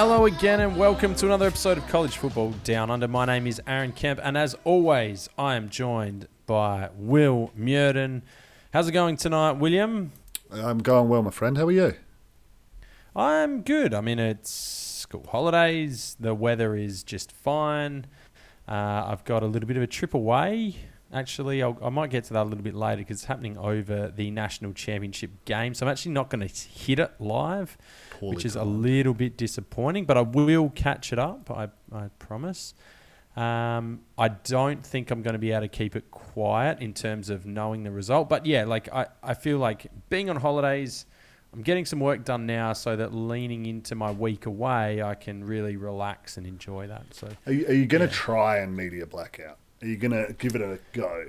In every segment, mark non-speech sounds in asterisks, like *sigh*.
Hello again, and welcome to another episode of College Football Down Under. My name is Aaron Kemp, and as always, I am joined by Will Muirden. How's it going tonight, William? I'm going well, my friend. How are you? I'm good. I mean, it's school holidays. The weather is just fine. Uh, I've got a little bit of a trip away. Actually, I'll, I might get to that a little bit later because it's happening over the national championship game. So I'm actually not going to hit it live, Poorly which is a little bit disappointing. But I will catch it up. I I promise. Um, I don't think I'm going to be able to keep it quiet in terms of knowing the result. But yeah, like I, I feel like being on holidays, I'm getting some work done now so that leaning into my week away, I can really relax and enjoy that. So, Are you, are you going to Yeah. try and media blackout? Are you going to give it a go?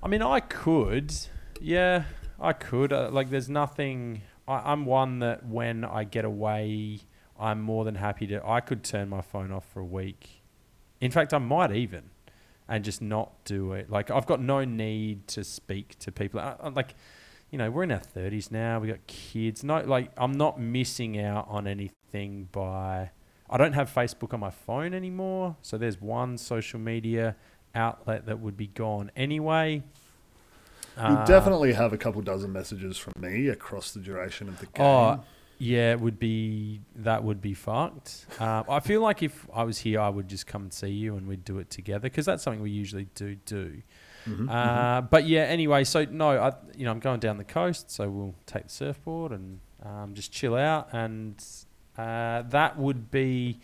I mean, I could. Yeah, I could. Uh, like, there's nothing. I, I'm one that when I get away, I'm more than happy to. I could turn my phone off for a week. In fact, I might even, and just not do it. Like, I've got no need to speak to people. I, I, like, you know, we're in our 30s now. We got kids. No, like, I'm not missing out on anything by. I don't have Facebook on my phone anymore. So there's one social media outlet that would be gone anyway. You Uh, definitely have a couple dozen messages from me across the duration of the game. Oh, yeah, it would be that would be fucked. Uh, I feel like if I was here, I would just come and see you and we'd do it together because that's something we usually do do. Mhm, Uh, but yeah, anyway, so no, I you know I'm going down the coast, so we'll take the surfboard and um, just chill out, and uh, that would be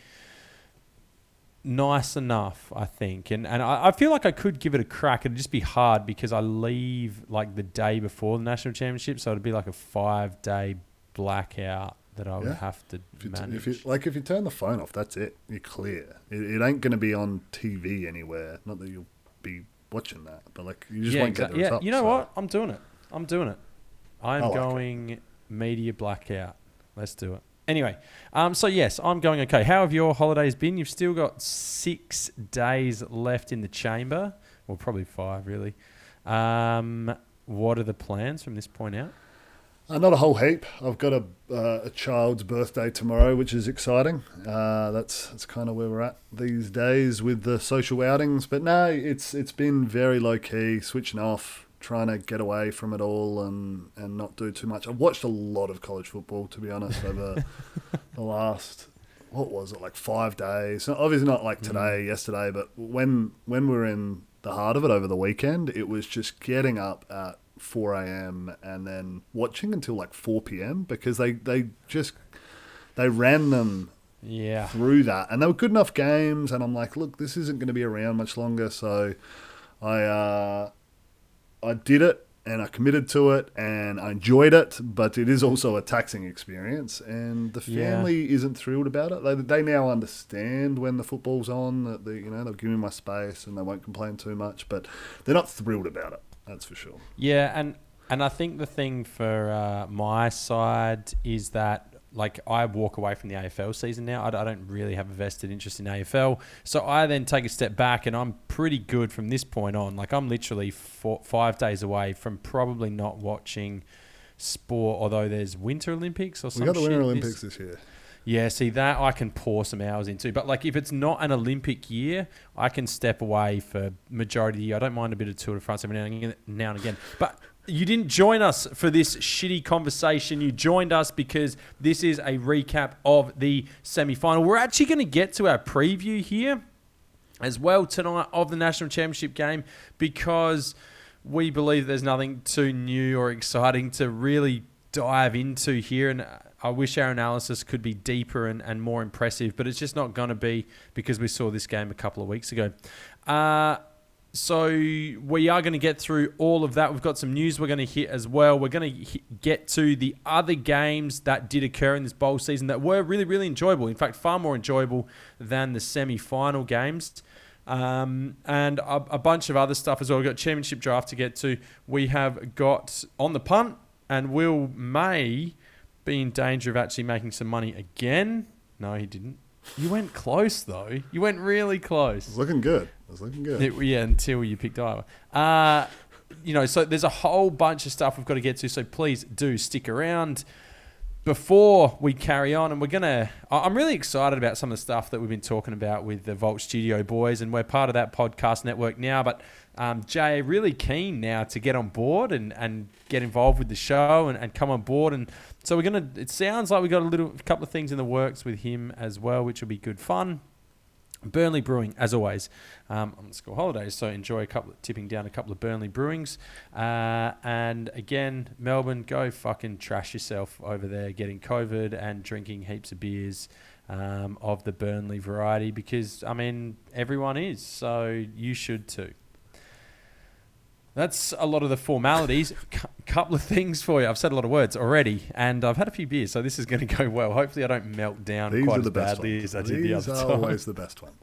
nice enough, I think. And and I, I feel like I could give it a crack. It'd just be hard because I leave like the day before the national championship, so it'd be like a five day blackout that I would Yeah. have to If you, manage. if you, like if you turn the phone off, that's it. You're clear. It, it ain't going to be on TV anywhere. Not that you'll be watching that, but like you just yeah, won't get the yeah. results. You know so- what? I'm doing it. I'm doing it. I'm I like it. going media blackout. Let's do it. Anyway, um, so yes, I'm going okay. How have your holidays been? You've still got six days left in the chamber, well, probably five really. Um, what are the plans from this point out? Uh, not a whole heap. I've got a uh, a child's birthday tomorrow, which is exciting. Uh, that's that's kind of where we're at these days with the social outings. But no, it's it's been very low key, switching off, trying to get away from it all, and and not do too much. I've watched a lot of college football, to be honest, over *laughs* the last what was it like five days. Obviously not like today, yesterday, but when when we were in the heart of it over the weekend, it was just getting up at 4 a.m. and then watching until like 4 p.m. because they they just they ran them Yeah, through that, and they were good enough games. And I'm like, look, this isn't going to be around much longer, so I uh, I did it and I committed to it and I enjoyed it, but it is also a taxing experience, and the Yeah. family isn't thrilled about it. They, they now understand when the football's on that they, you know they'll give me my space and they won't complain too much, but they're not thrilled about it. That's for sure. Yeah, and and I think the thing for uh, my side is that like I walk away from the AFL season now. I don't really have a vested interest in AFL, so I then take a step back, and I'm pretty good from this point on. Like I'm literally four, five days away from probably not watching sport. Although there's Winter Olympics or something. We got the Winter Olympics this year. Yeah, see that I can pour some hours into, but like if it's not an Olympic year, I can step away for majority of the year. I don't mind a bit of Tour de France every now and again. Now and again. But you didn't join us for this shitty conversation. You joined us because this is a recap of the semi-final. We're actually going to get to our preview here as well tonight of the national championship game because we believe there's nothing too new or exciting to really dive into here and I wish our analysis could be deeper and, and more impressive, but it's just not going to be because we saw this game a couple of weeks ago. Uh, so we are going to get through all of that. We've got some news we're going to hit as well. We're going to get to the other games that did occur in this bowl season that were really, really enjoyable. In fact, far more enjoyable than the semi-final games. Um, and a, a bunch of other stuff as well. We've got championship draft to get to. We have got on the punt, and Will May be in danger of actually making some money again. No, he didn't. You went close though. You went really close. Looking good. It's looking good. It- yeah, until you picked Iowa. Uh, you know, so there's a whole bunch of stuff we've got to get to. So please do stick around. before we carry on, and we're gonna, I- I'm really excited about some of the stuff that we've been talking about with the Vault Studio boys, and we're part of that podcast network now. But um, Jay, really keen now to get on board and, and get involved with the show and, and come on board. And so we're gonna. It sounds like we've got a little a couple of things in the works with him as well, which will be good fun. Burnley Brewing, as always, um, on school holidays. So enjoy a couple, tipping down a couple of Burnley Brewings, uh, and again, Melbourne, go fucking trash yourself over there, getting COVID and drinking heaps of beers um, of the Burnley variety because I mean everyone is, so you should too. That's a lot of the formalities. *laughs* A couple of things for you. I've said a lot of words already, and I've had a few beers, so this is going to go well. Hopefully, I don't melt down These quite the as badly ones. as I did the These other are time. always the best ones.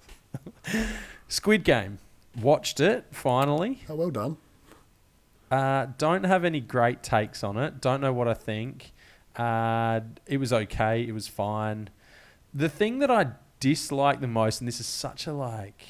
*laughs* Squid Game. Watched it finally. Oh, well done. Uh, don't have any great takes on it. Don't know what I think. Uh, it was okay. It was fine. The thing that I dislike the most, and this is such a like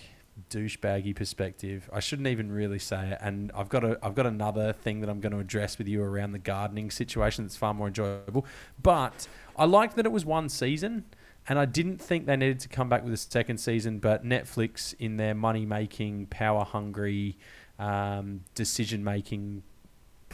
douchebaggy perspective, I shouldn't even really say it. And I've got a, I've got another thing that I'm going to address with you around the gardening situation that's far more enjoyable. But I liked that it was one season. And I didn't think they needed to come back with a second season, but Netflix, in their money making, power hungry, um, decision making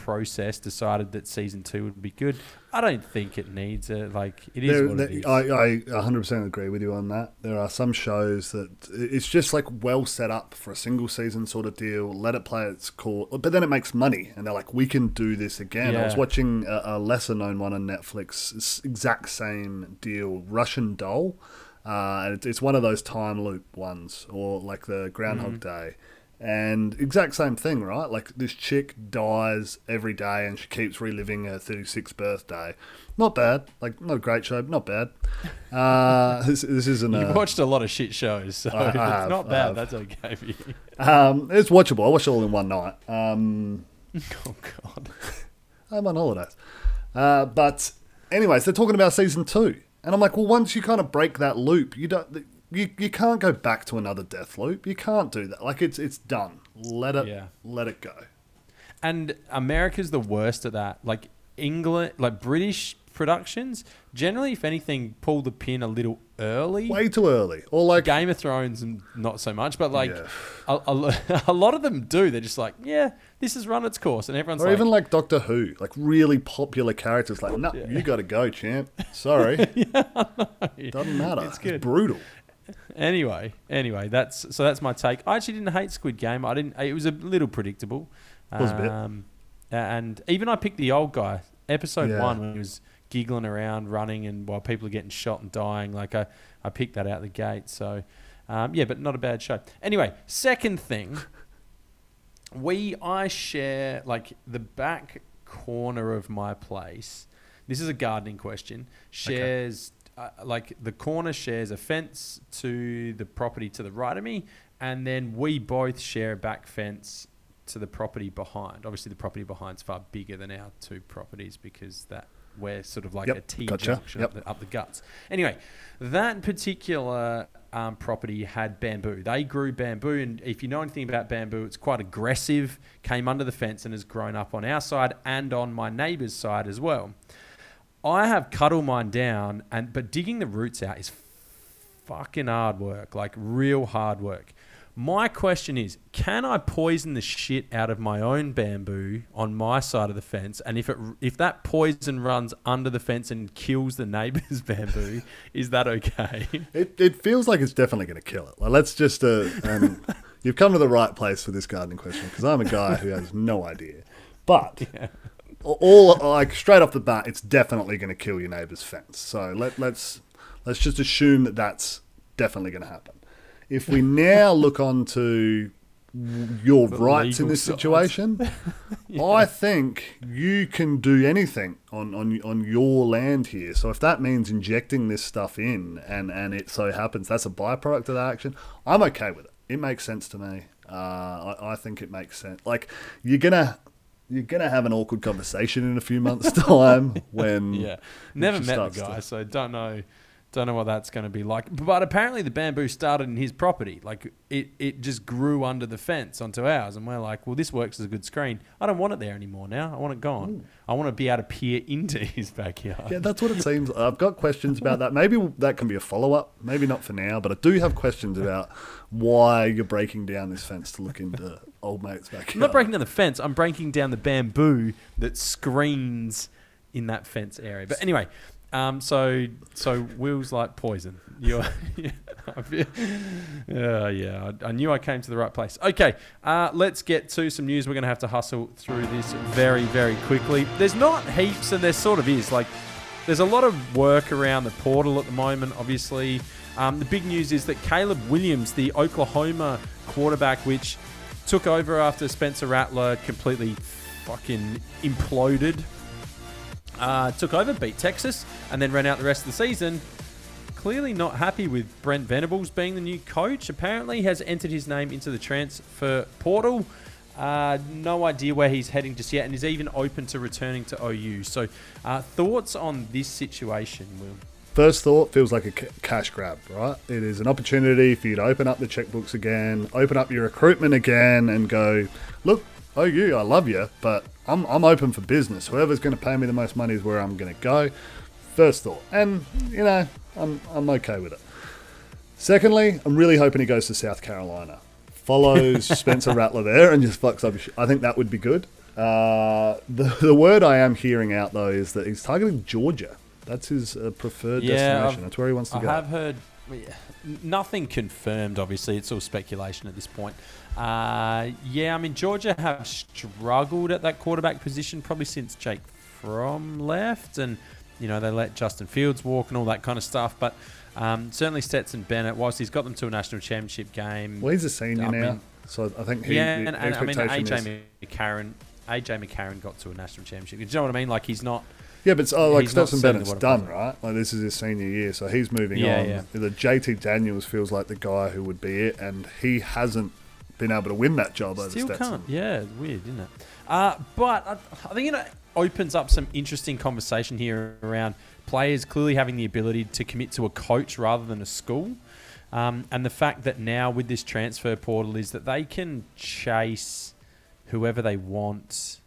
process, decided that season two would be good. I don't think it needs it. Like it is There- what there- it is. I, I 100% agree with you on that. There are some shows that it's just like well set up for a single season sort of deal. Let it play its course, but then it makes money, and they're like, we can do this again. I was watching a, a lesser known one on Netflix. Exact same deal, Russian Doll. Uh, it's, it's one of those time loop ones, or like the Groundhog Day. And exact same thing, right? Like this chick dies every day and she keeps reliving her 36th birthday. Not bad. Like, not a great show, not bad. *laughs* Uh, this, this isn't You've a. watched a lot of shit shows, so I *laughs* it's have, not bad. That's okay for you. Um, it's watchable. I watched it all in one night. Um, *laughs* oh god. I'm on holidays. Uh, but, anyways, they're talking about season two. And I'm like, well, once you kind of break that loop, you don't. You, you can't go back to another death loop. You can't do that. Like it's it's done. Let it Yeah. let it go. And America's the worst at that. Like England, like British productions, generally, if anything, pull the pin a little early. Way too early. Or like Game of Thrones, and not so much, but like Yeah. a, a, *laughs* a lot of them do. They're just like, yeah, this has run its course, and everyone's Or like, even like Doctor Who, like really popular characters. Like, no, you got to go, champ. Sorry, *laughs* doesn't matter. It's good. brutal. Anyway, anyway, that's so that's my take. I actually didn't hate Squid Game. I didn't. It was a little predictable. Was a bit. Um, and even I picked the old guy. Episode Yeah. one when he was giggling around, running, and while people are getting shot and dying, like I, I picked that out the gate. So, um, yeah, but not a bad show. Anyway, second thing, *laughs* we I share like the back corner of my place. This is a gardening question. Shares uh, like the corner shares a fence to the property to the right of me, and then we both share a back fence to the property behind. Obviously, the property behind is far bigger than our two properties because that we're sort of like Yep, a T gotcha, junction yep. up, the, up the guts. Anyway, that particular um, property had bamboo. They grew bamboo, and if you know anything about bamboo, it's quite aggressive. Came under the fence and has grown up on our side and on my neighbour's side as well. I have cut all mine down, and but digging the roots out is fucking hard work, like real hard work. My question is, can I poison the shit out of my own bamboo on my side of the fence? And if it if that poison runs under the fence and kills the neighbor's *laughs* bamboo, is that okay? It, it feels like it's definitely going to kill it. Like, let's just. Uh, um, *laughs* you've come to the right place for this gardening question because I'm a guy who has no idea. But *laughs* all like straight off the bat, it's definitely going to kill your neighbor's fence. So let let's let's just assume that that's definitely going to happen. If we now *laughs* look on to your The rights in this situation, *laughs* I think you can do anything on, on on your land here. So if that means injecting this stuff in, and and it so happens that's a byproduct of that action, I'm okay with it. It makes sense to me. Uh, I, I think it makes sense. Like you're gonna you're gonna have an awkward conversation in a few months' *laughs* time when yeah, never met the to- guy, so don't know Don't know what that's going to be like. But apparently, the bamboo started in his property. Like it, it just grew under the fence onto ours, and we're like, well, this works as a good screen. I don't want it there anymore now. I want it gone. Ooh. I want to be able to peer into *laughs* his backyard. Yeah, that's what it seems. I've got questions about that. Maybe that can be a follow up. Maybe not for now, but I do have questions about why you're breaking down this fence to look into old mate's backyard. I'm not breaking down the fence. I'm breaking down the bamboo that screens in that fence area. But anyway, um, so so Will's like poison. You're, *laughs* yeah, uh, yeah. I, I, knew I came to the right place. Okay, uh, let's get to some news. We're going to have to hustle through this very very quickly. There's not heaps, and there sort of is. Like, there's a lot of work around the portal at the moment. Obviously, um, the big news is that Caleb Williams, the Oklahoma quarterback, which took over after Spencer Rattler completely fucking imploded uh, took over, beat Texas, and then ran out the rest of the season. Clearly not happy with Brent Venables being the new coach. Apparently has entered his name into the transfer portal. Uh, no idea where he's heading just yet, and is even open to returning to OU. So, uh, thoughts on this situation, Will? First thought feels like a cash grab, right? It is an opportunity for you to open up the checkbooks again, open up your recruitment again, and go, look, OU, I love you, but I'm, I'm open for business. Whoever's going to pay me the most money is where I'm going to go. First thought. And, you know, I'm, I'm okay with it. Secondly, I'm really hoping he goes to South Carolina. Follows *laughs* Spencer Rattler there and just fucks up. I think that would be good. Uh, the, the word I am hearing out, though, is that he's targeting Georgia. That's his uh, preferred yeah, destination. I've, That's where he wants to I go. I have heard nothing confirmed, obviously. It's all speculation at this point. Uh, yeah, I mean, Georgia have struggled at that quarterback position probably since Jake Fromm left, and you know they let Justin Fields walk and all that kind of stuff. But um, certainly Stetson Bennett, whilst he's got them to a national championship game, well, he's a senior I now, mean, so I think he, yeah, and, and I mean AJ is... McCarron, AJ McCarron got to a national championship. Do you know what I mean? Like he's not. Yeah, but oh, like Stetson Bennett's done, right? Like this is his senior year, so he's moving yeah, on. Yeah. The JT Daniels feels like the guy who would be it, and he hasn't been able to win that job Still over Stetson. can't. Yeah, it's weird, isn't it? Uh, but I, I think it opens up some interesting conversation here around players clearly having the ability to commit to a coach rather than a school. Um, and the fact that now with this transfer portal is that they can chase whoever they want.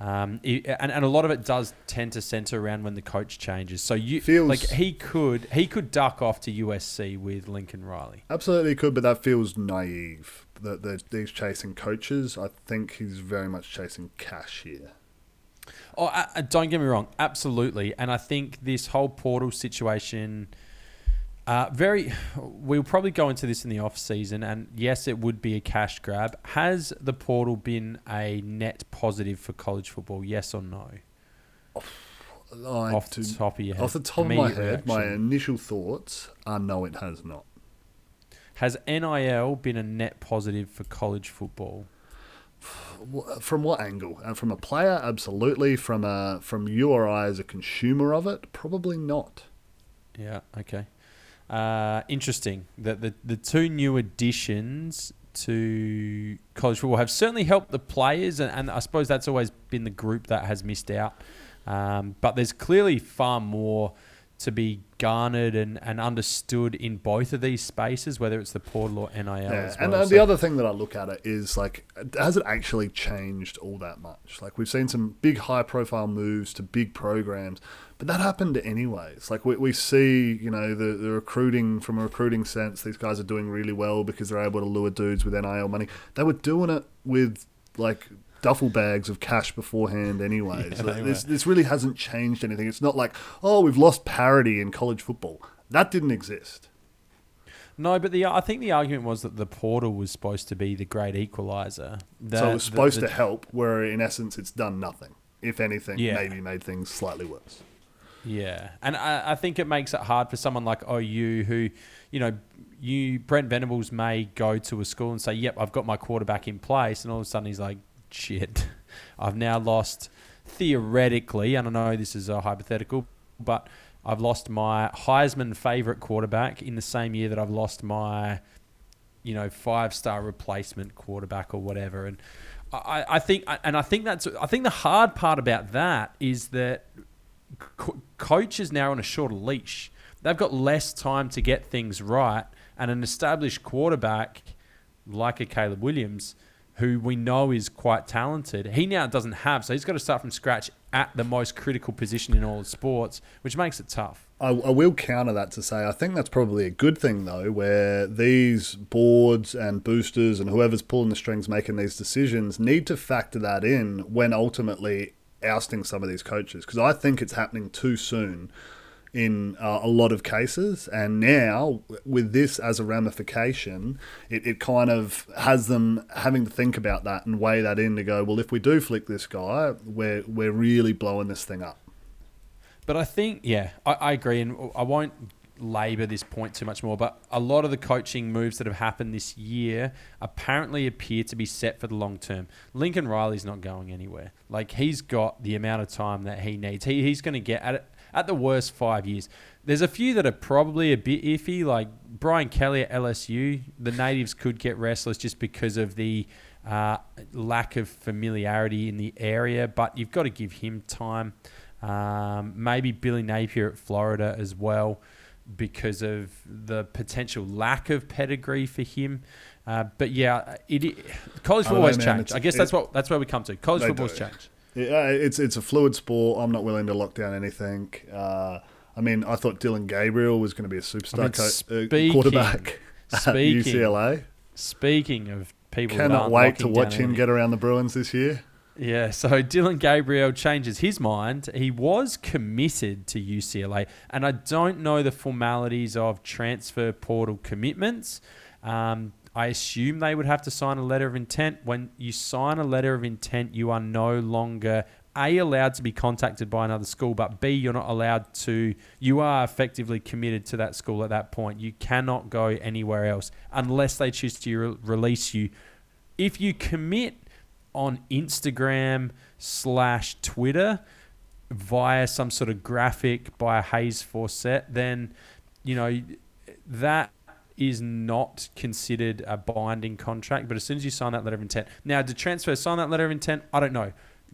Um, it, and, and a lot of it does tend to center around when the coach changes. So you feels like he could he could duck off to USC with Lincoln Riley. Absolutely could, but that feels naive that, that he's chasing coaches. I think he's very much chasing cash here. Oh, uh, don't get me wrong, absolutely. And I think this whole portal situation, uh, very, we'll probably go into this in the off season. And yes, it would be a cash grab. Has the portal been a net positive for college football? Yes or no? off the top of your head. Off the top of my head, my initial thoughts are no, it has not. Has NIL been a net positive for college football? From what angle? Uh, from a player, absolutely. From a from you or I as a consumer of it, probably not. Yeah. Okay. Uh, interesting that the the two new additions to college football have certainly helped the players, and, and I suppose that's always been the group that has missed out. Um, but there's clearly far more to be garnered and, and understood in both of these spaces, whether it's the portal or NIL. Yeah, well. and uh, so the other thing that I look at it is like, has it actually changed all that much? Like we've seen some big high profile moves to big programs, but that happened anyways. Like we, we see, you know, the, the recruiting from a recruiting sense, these guys are doing really well because they're able to lure dudes with NIL money. They were doing it with like duffel bags of cash beforehand, anyways. Yeah, this, this really hasn't changed anything. It's not like, oh, we've lost parity in college football. That didn't exist. No, but the I think the argument was that the portal was supposed to be the great equalizer. The, so it was supposed the, the, to help, where in essence it's done nothing. If anything, yeah. maybe made things slightly worse. Yeah, and I, I think it makes it hard for someone like OU who, you know, you Brent Venables may go to a school and say, "Yep, I've got my quarterback in place," and all of a sudden he's like, shit. *laughs* I've now lost theoretically, and I know this is a hypothetical, but I've lost my Heisman favorite quarterback in the same year that I've lost my, you know, five star replacement quarterback or whatever. And I, I think, and I think that's, I think the hard part about that is that co- coach is now on a shorter leash. they've got less time to get things right, and an established quarterback like a Caleb Williams, who we know is quite talented, he now doesn't have. So he's got to start from scratch at the most critical position in all sports, which makes it tough. I, I, will counter that to say I think that's probably a good thing though, where these boards and boosters and whoever's pulling the strings making these decisions need to factor that in when ultimately ousting some of these coaches because I think it's happening too soon in uh, a lot of cases. And now, with this as a ramification, it, it kind of has them having to think about that and weigh that in to go, well, if we do flick this guy, we're, we're really blowing this thing up. But I think, yeah, I, I agree, and I won't labour this point too much more, but a lot of the coaching moves that have happened this year apparently appear to be set for the long term. Lincoln Riley's not going anywhere. Like he's got the amount of time that he needs. He, he's going to get at at the worst five years. There's a few that are probably a bit iffy, like Brian Kelly at LSU. The natives could get restless just because of the uh, lack of familiarity in the area, but you've got to give him time. Um, maybe Billy Napier at Florida as well, because of the potential lack of pedigree for him. Uh, but yeah, it, it college football's changed. I guess that's what that's where we come to. College football's changed. Yeah, it's it's a fluid sport. I'm not willing to lock down anything. Uh, I mean, I thought Dillon Gabriel was going to be a superstar I mean, co- uh, quarterback *laughs* speaking, at UCLA. Speaking of people, cannot wait to watch him get around the Bruins this year. Yeah, so Dillon Gabriel changes his mind. He was committed to UCLA, and I don't know the formalities of transfer portal commitments. Um, I assume they would have to sign a letter of intent. When you sign a letter of intent, you are no longer a allowed to be contacted by another school, but b you're not allowed to. You are effectively committed to that school at that point. You cannot go anywhere else unless they choose to re- release you. If you commit on Instagram slash Twitter via some sort of graphic by Hayes Fawcett, then you know that is not considered a binding contract. But as soon as you sign that letter of intent, now to transfer sign that letter of intent, I don't know.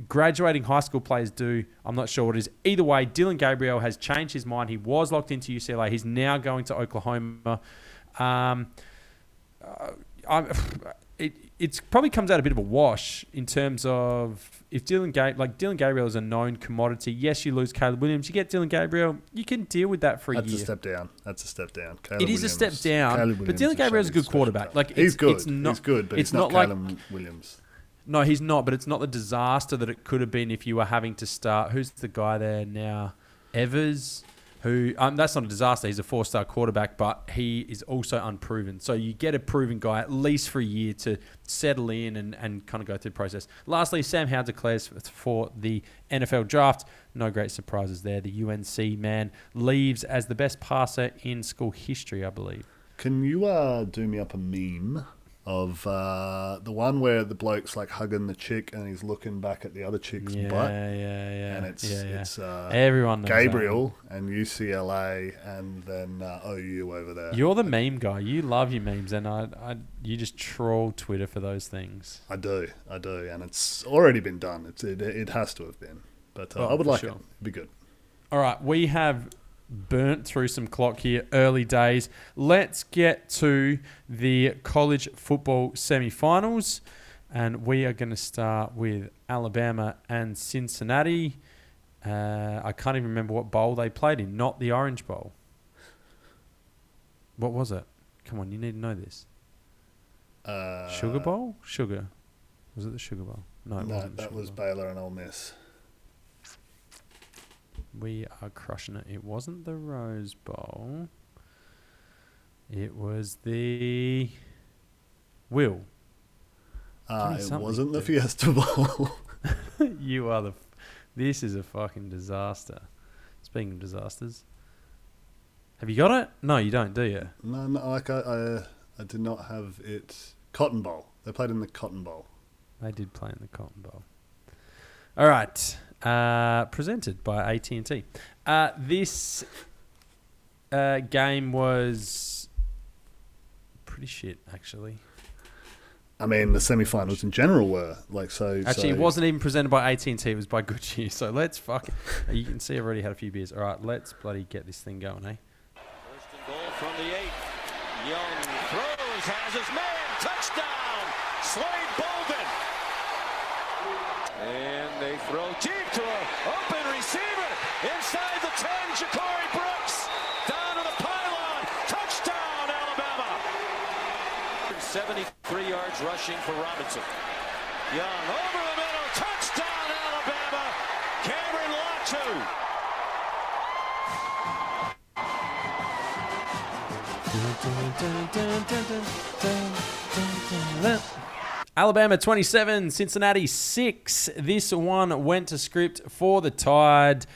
Graduating high school players do. I'm not sure what it is. Either way, Dillon Gabriel has changed his mind. He was locked into UCLA. He's now going to Oklahoma. Um, uh, *sighs* it it probably comes out a bit of a wash in terms of if Dillon Gabriel, like Dillon Gabriel is a known commodity. Yes, you lose Caleb Williams, you get Dillon Gabriel, you can deal with that for a That's year. That's a step down. That's a step down. Caleb it is Williams, a step down, but Dillon Gabriel is a good quarterback. Like he's it's, good. It's not, he's good, but it's not, not Caleb like, Williams. No, he's not. But it's not the disaster that it could have been if you were having to start. Who's the guy there now? Evers who um, that's not a disaster. He's a four star quarterback, but he is also unproven. So you get a proven guy at least for a year to settle in and, and kind of go through the process. Lastly, Sam Howell declares for the NFL draft. No great surprises there. The UNC man leaves as the best passer in school history, I believe. Can you uh, do me up a meme of uh, the one where the bloke's like hugging the chick and he's looking back at the other chick's yeah, butt. Yeah, yeah, And it's yeah, yeah. it's uh, everyone Gabriel that. and UCLA and then uh, OU over there. You're the meme guy. You love your memes, and I, I, you just troll Twitter for those things. I do, I do, and it's already been done. It's it, it has to have been, but uh, oh, I would like sure. it. It'd be good. All right, we have burnt through some clock here, early days. Let's get to the college football semi-finals, and we are going to start with Alabama and Cincinnati. Uh, I can't even remember what bowl they played in. Not the Orange Bowl. What was it? Come on, you need to know this. Uh, Sugar Bowl? Sugar. Was it the Sugar Bowl? No, no, that was Bowl. Baylor and Ole Miss. We are crushing it. It wasn't the Rose Bowl. It was the Will. Uh, it wasn't the Fiesta Bowl. *laughs* you are the. F- this is a fucking disaster. Speaking of disasters, have you got it? No, you don't, do you? No, no like I, I, I did not have it. Cotton Bowl. They played in the Cotton Bowl. They did play in the Cotton Bowl. All right uh, presented by AT and T. Uh, this uh, game was pretty shit, actually. I mean, the semi-finals in general were like so. Actually, so it wasn't even presented by AT and T. It was by Goodyear. *laughs* So let's fuck. you can see I've already had a few beers. All right, let's bloody get this thing going, eh? First and goal from the eight. Young throws, has his man, touchdown, Slade Bolden. And they throw deep to an open receiver inside the 10, Ja'Corey Brooks. Down to the pylon, touchdown, Alabama. 73 yards rushing for Robinson. Young over the middle, touchdown, Alabama. Cameron Latu. Alabama 27, Cincinnati 6. This one went to script for the Tide.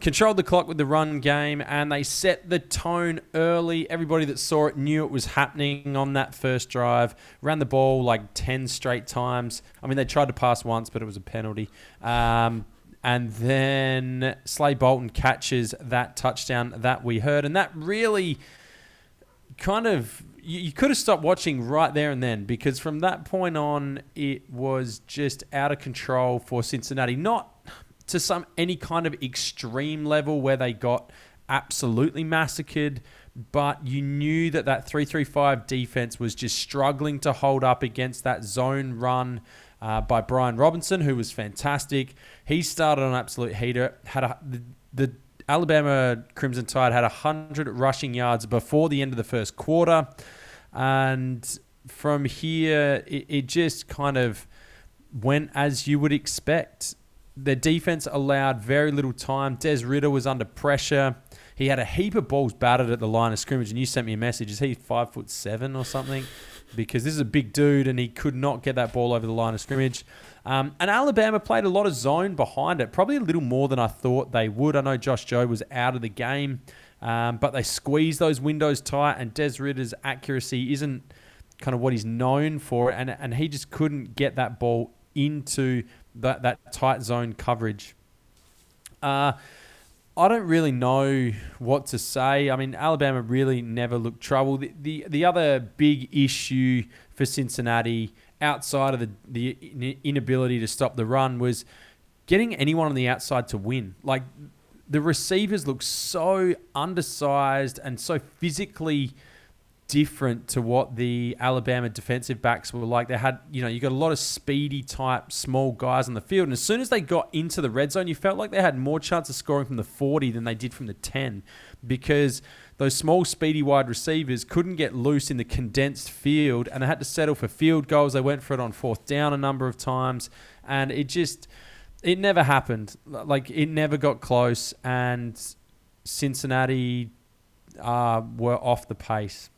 Controlled the clock with the run game and they set the tone early. Everybody that saw it knew it was happening on that first drive. Ran the ball like 10 straight times. I mean, they tried to pass once, but it was a penalty. Um, and then Slade Bolden catches that touchdown that we heard. And that really kind of you, you could have stopped watching right there and then because from that point on it was just out of control for Cincinnati. Not to some any kind of extreme level where they got absolutely massacred, but you knew that that 335 defense was just struggling to hold up against that zone run uh, by Brian Robinson, who was fantastic. He started on absolute heater, had a, the, the Alabama Crimson Tide had 100 rushing yards before the end of the first quarter. And from here, it, it just kind of went as you would expect. The defense allowed very little time. Des Ridder was under pressure. He had a heap of balls batted at the line of scrimmage, and you sent me a message. Is he five foot seven or something? Because this is a big dude, and he could not get that ball over the line of scrimmage. Um, and Alabama played a lot of zone behind it, probably a little more than I thought they would. I know Josh Jobe was out of the game, um, but they squeezed those windows tight, and Des Ridder's accuracy isn't kind of what he's known for, and and he just couldn't get that ball into that that tight zone coverage. Uh, I don't really know what to say. I mean, Alabama really never looked trouble. The, the, the other big issue for Cincinnati outside of the, the inability to stop the run was getting anyone on the outside to win. Like the receivers look so undersized and so physically different to what the Alabama defensive backs were like. They had, you know, you got a lot of speedy type small guys on the field. And as soon as they got into the red zone, you felt like they had more chance of scoring from the 40 than they did from the 10 because those small, speedy wide receivers couldn't get loose in the condensed field and they had to settle for field goals. They went for it on fourth down a number of times, and it just it never happened. Like it never got close, and Cincinnati uh, were off the pace.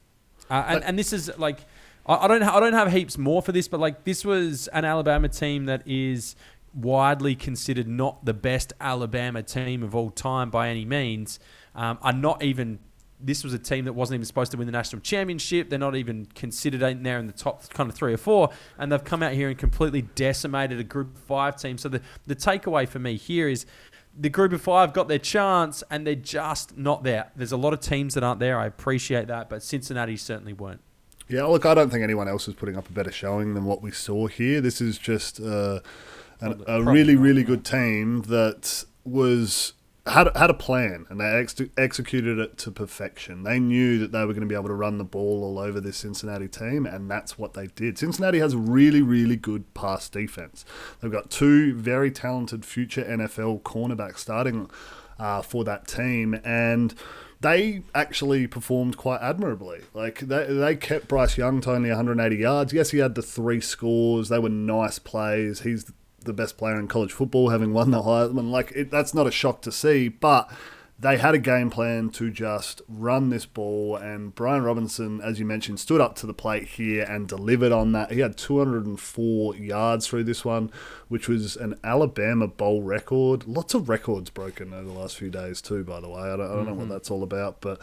Uh, and, and this is like I, I don't I don't have heaps more for this, but like this was an Alabama team that is widely considered not the best Alabama team of all time by any means. Um, are not even this was a team that wasn't even supposed to win the national championship. They're not even considered in there in the top kind of three or four, and they've come out here and completely decimated a Group of Five team. So the the takeaway for me here is the Group of Five got their chance, and they're just not there. There's a lot of teams that aren't there. I appreciate that, but Cincinnati certainly weren't. Yeah, look, I don't think anyone else is putting up a better showing than what we saw here. This is just uh, an, a really, really good team that was had had a plan and they ex- executed it to perfection. They knew that they were going to be able to run the ball all over this Cincinnati team, and that's what they did. Cincinnati has really, really good pass defense. They've got two very talented future NFL cornerbacks starting uh, for that team, and they actually performed quite admirably. Like they, they kept Bryce Young to only 180 yards. Yes, he had the three scores. They were nice plays. He's the best player in college football, having won the Heisman. Like it, that's not a shock to see, but they had a game plan to just run this ball, and Brian Robinson, as you mentioned, stood up to the plate here and delivered on that. He had 204 yards through this one, which was an Alabama bowl record. Lots of records broken over the last few days too, by the way. I don't, I don't mm-hmm. know what mm-hmm. that's all about, but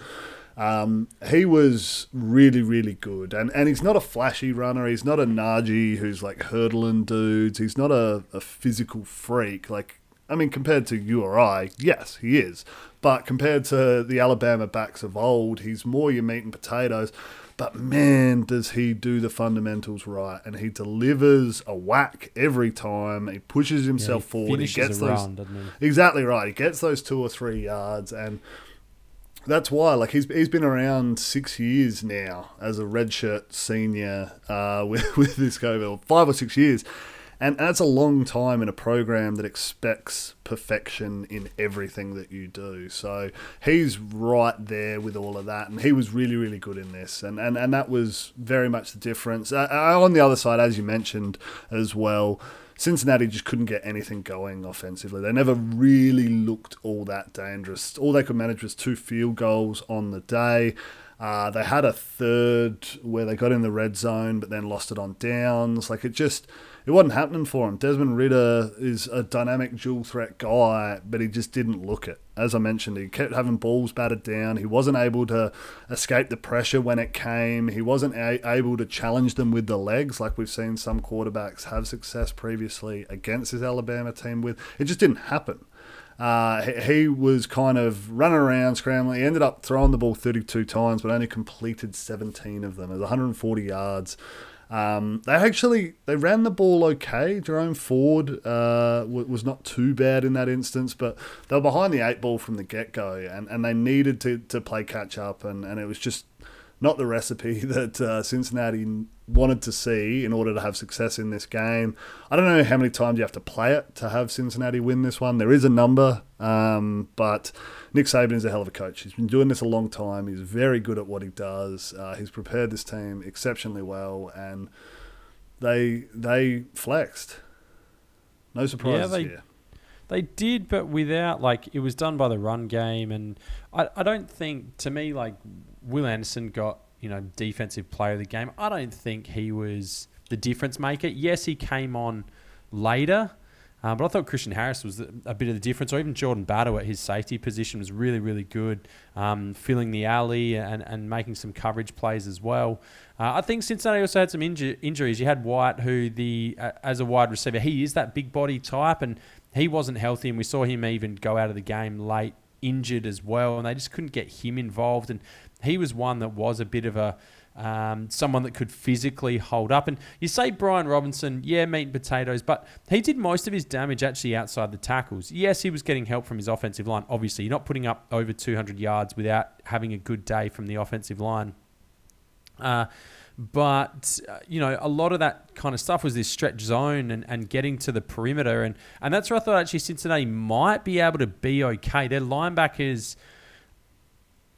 um, he was really, really good. And, and he's not a flashy runner. He's not a Najee who's like hurdling dudes. He's not a, a physical freak. Like, I mean, compared to you or I, yes, he is. But compared to the Alabama backs of old, he's more your meat and potatoes. But man, does he do the fundamentals right. And he delivers a whack every time. He pushes himself yeah, he forward. He gets those. Run, he? Exactly right. He gets those two or three yards. And that's why. Like he's he's been around six years now as a redshirt senior uh, *laughs* with with this COVID, five or six years, and that's a long time in a program that expects perfection in everything that you do. So he's right there with all of that, and he was really really good in this, and and and that was very much the difference. Uh, uh on the other side, as you mentioned as well Cincinnati just couldn't get anything going offensively. They never really looked all that dangerous. All they could manage was two field goals on the day. Uh, they had a third where they got in the red zone, but then lost it on downs. Like it just it wasn't happening for him. Desmond Ridder is a dynamic dual threat guy, but he just didn't look it. As I mentioned, he kept having balls batted down. He wasn't able to escape the pressure when it came. He wasn't a- able to challenge them with the legs, like we've seen some quarterbacks have success previously against his Alabama team with. It just didn't happen. Uh, he, he, was kind of running around, scrambling. He ended up throwing the ball 32 times, but only completed 17 of them. It was 140 yards. Um, they actually they ran the ball okay. Jerome Ford uh, was not too bad in that instance, but they were behind the eight ball from the get go, and, and they needed to, to play catch up, and, and it was just not the recipe *laughs* that uh, Cincinnati wanted to see in order to have success in this game. I don't know how many times you have to play it to have Cincinnati win this one. There is a number, um, but Nick Saban is a hell of a coach. He's been doing this a long time. He's very good at what he does. Uh, he's prepared this team exceptionally well, and they they flexed. No surprises yeah, they, here. They did, but without like it was done by the run game, and I, I don't think to me like Will Anderson got you know defensive player of the game. I don't think he was the difference maker. Yes, he came on later, um, but I thought Christian Harris was a bit of the difference, or even Jordan Battle at his safety position was really, really good, um, filling the alley and, and making some coverage plays as well. Uh, I think Cincinnati also had some inju- injuries. You had White, who the uh, as a wide receiver, he is that big body type, and he wasn't healthy, and we saw him even go out of the game late injured as well, and they just couldn't get him involved. And he was one that was a bit of a um, someone that could physically hold up. And you say Brian Robinson, yeah, meat and potatoes, but he did most of his damage actually outside the tackles. Yes, he was getting help from his offensive line. Obviously, you're not putting up over 200 yards without having a good day from the offensive line. Uh, but uh, you know, a lot of that kind of stuff was this stretch zone and, and getting to the perimeter, and and that's where I thought actually Cincinnati might be able to be okay. Their linebackers,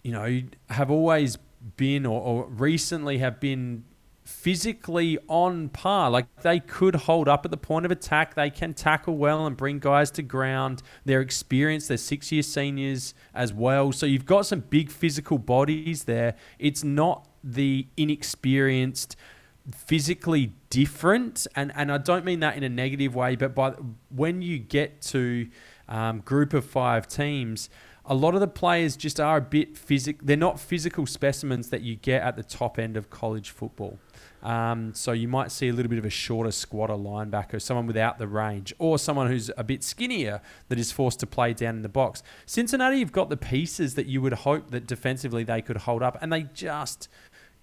you know, have always been or, or recently have been physically on par. Like they could hold up at the point of attack. They can tackle well and bring guys to ground. They're experienced. They're six year seniors as well. So you've got some big physical bodies there. It's not the inexperienced, physically different, and and I don't mean that in a negative way, but by when you get to um, group of five teams. A lot of the players just are a bit physical. They're not physical specimens that you get at the top end of college football. Um, so you might see a little bit of a shorter squatter linebacker, someone without the range, or someone who's a bit skinnier that is forced to play down in the box. Cincinnati, you've got the pieces that you would hope that defensively they could hold up, and they just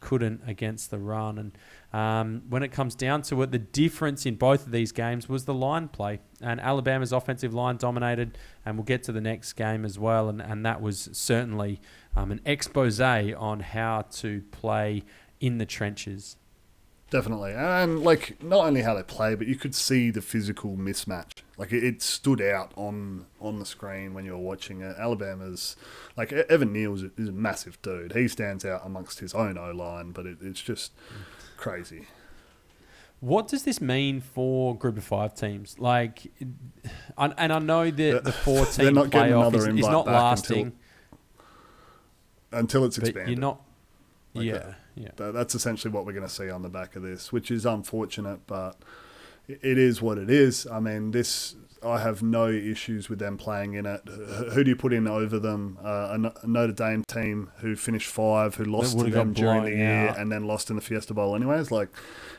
couldn't against the run. And um, when it comes down to it, the difference in both of these games was the line play. And Alabama's offensive line dominated, and we'll get to the next game as well. And, and that was certainly um, an expose on how to play in the trenches. Definitely, and like not only how they play, but you could see the physical mismatch. Like it, stood out on on the screen when you were watching it. Alabama's like Evan Neal is a, massive dude. He stands out amongst his own O line, but it, it's just crazy. What does this mean for Group of Five teams? Like, and I know that the *laughs* four team playoff is, is, not lasting until, until it's expanded. You're not. Like yeah. That. Yeah. That's essentially what we're going to see on the back of this, which is unfortunate, but it is what it is. I mean, this I have no issues with them playing in it. Who do you put in over them? Uh, a Notre Dame team who finished five, who lost to them during the year, out. and then lost in the Fiesta Bowl. Anyways, like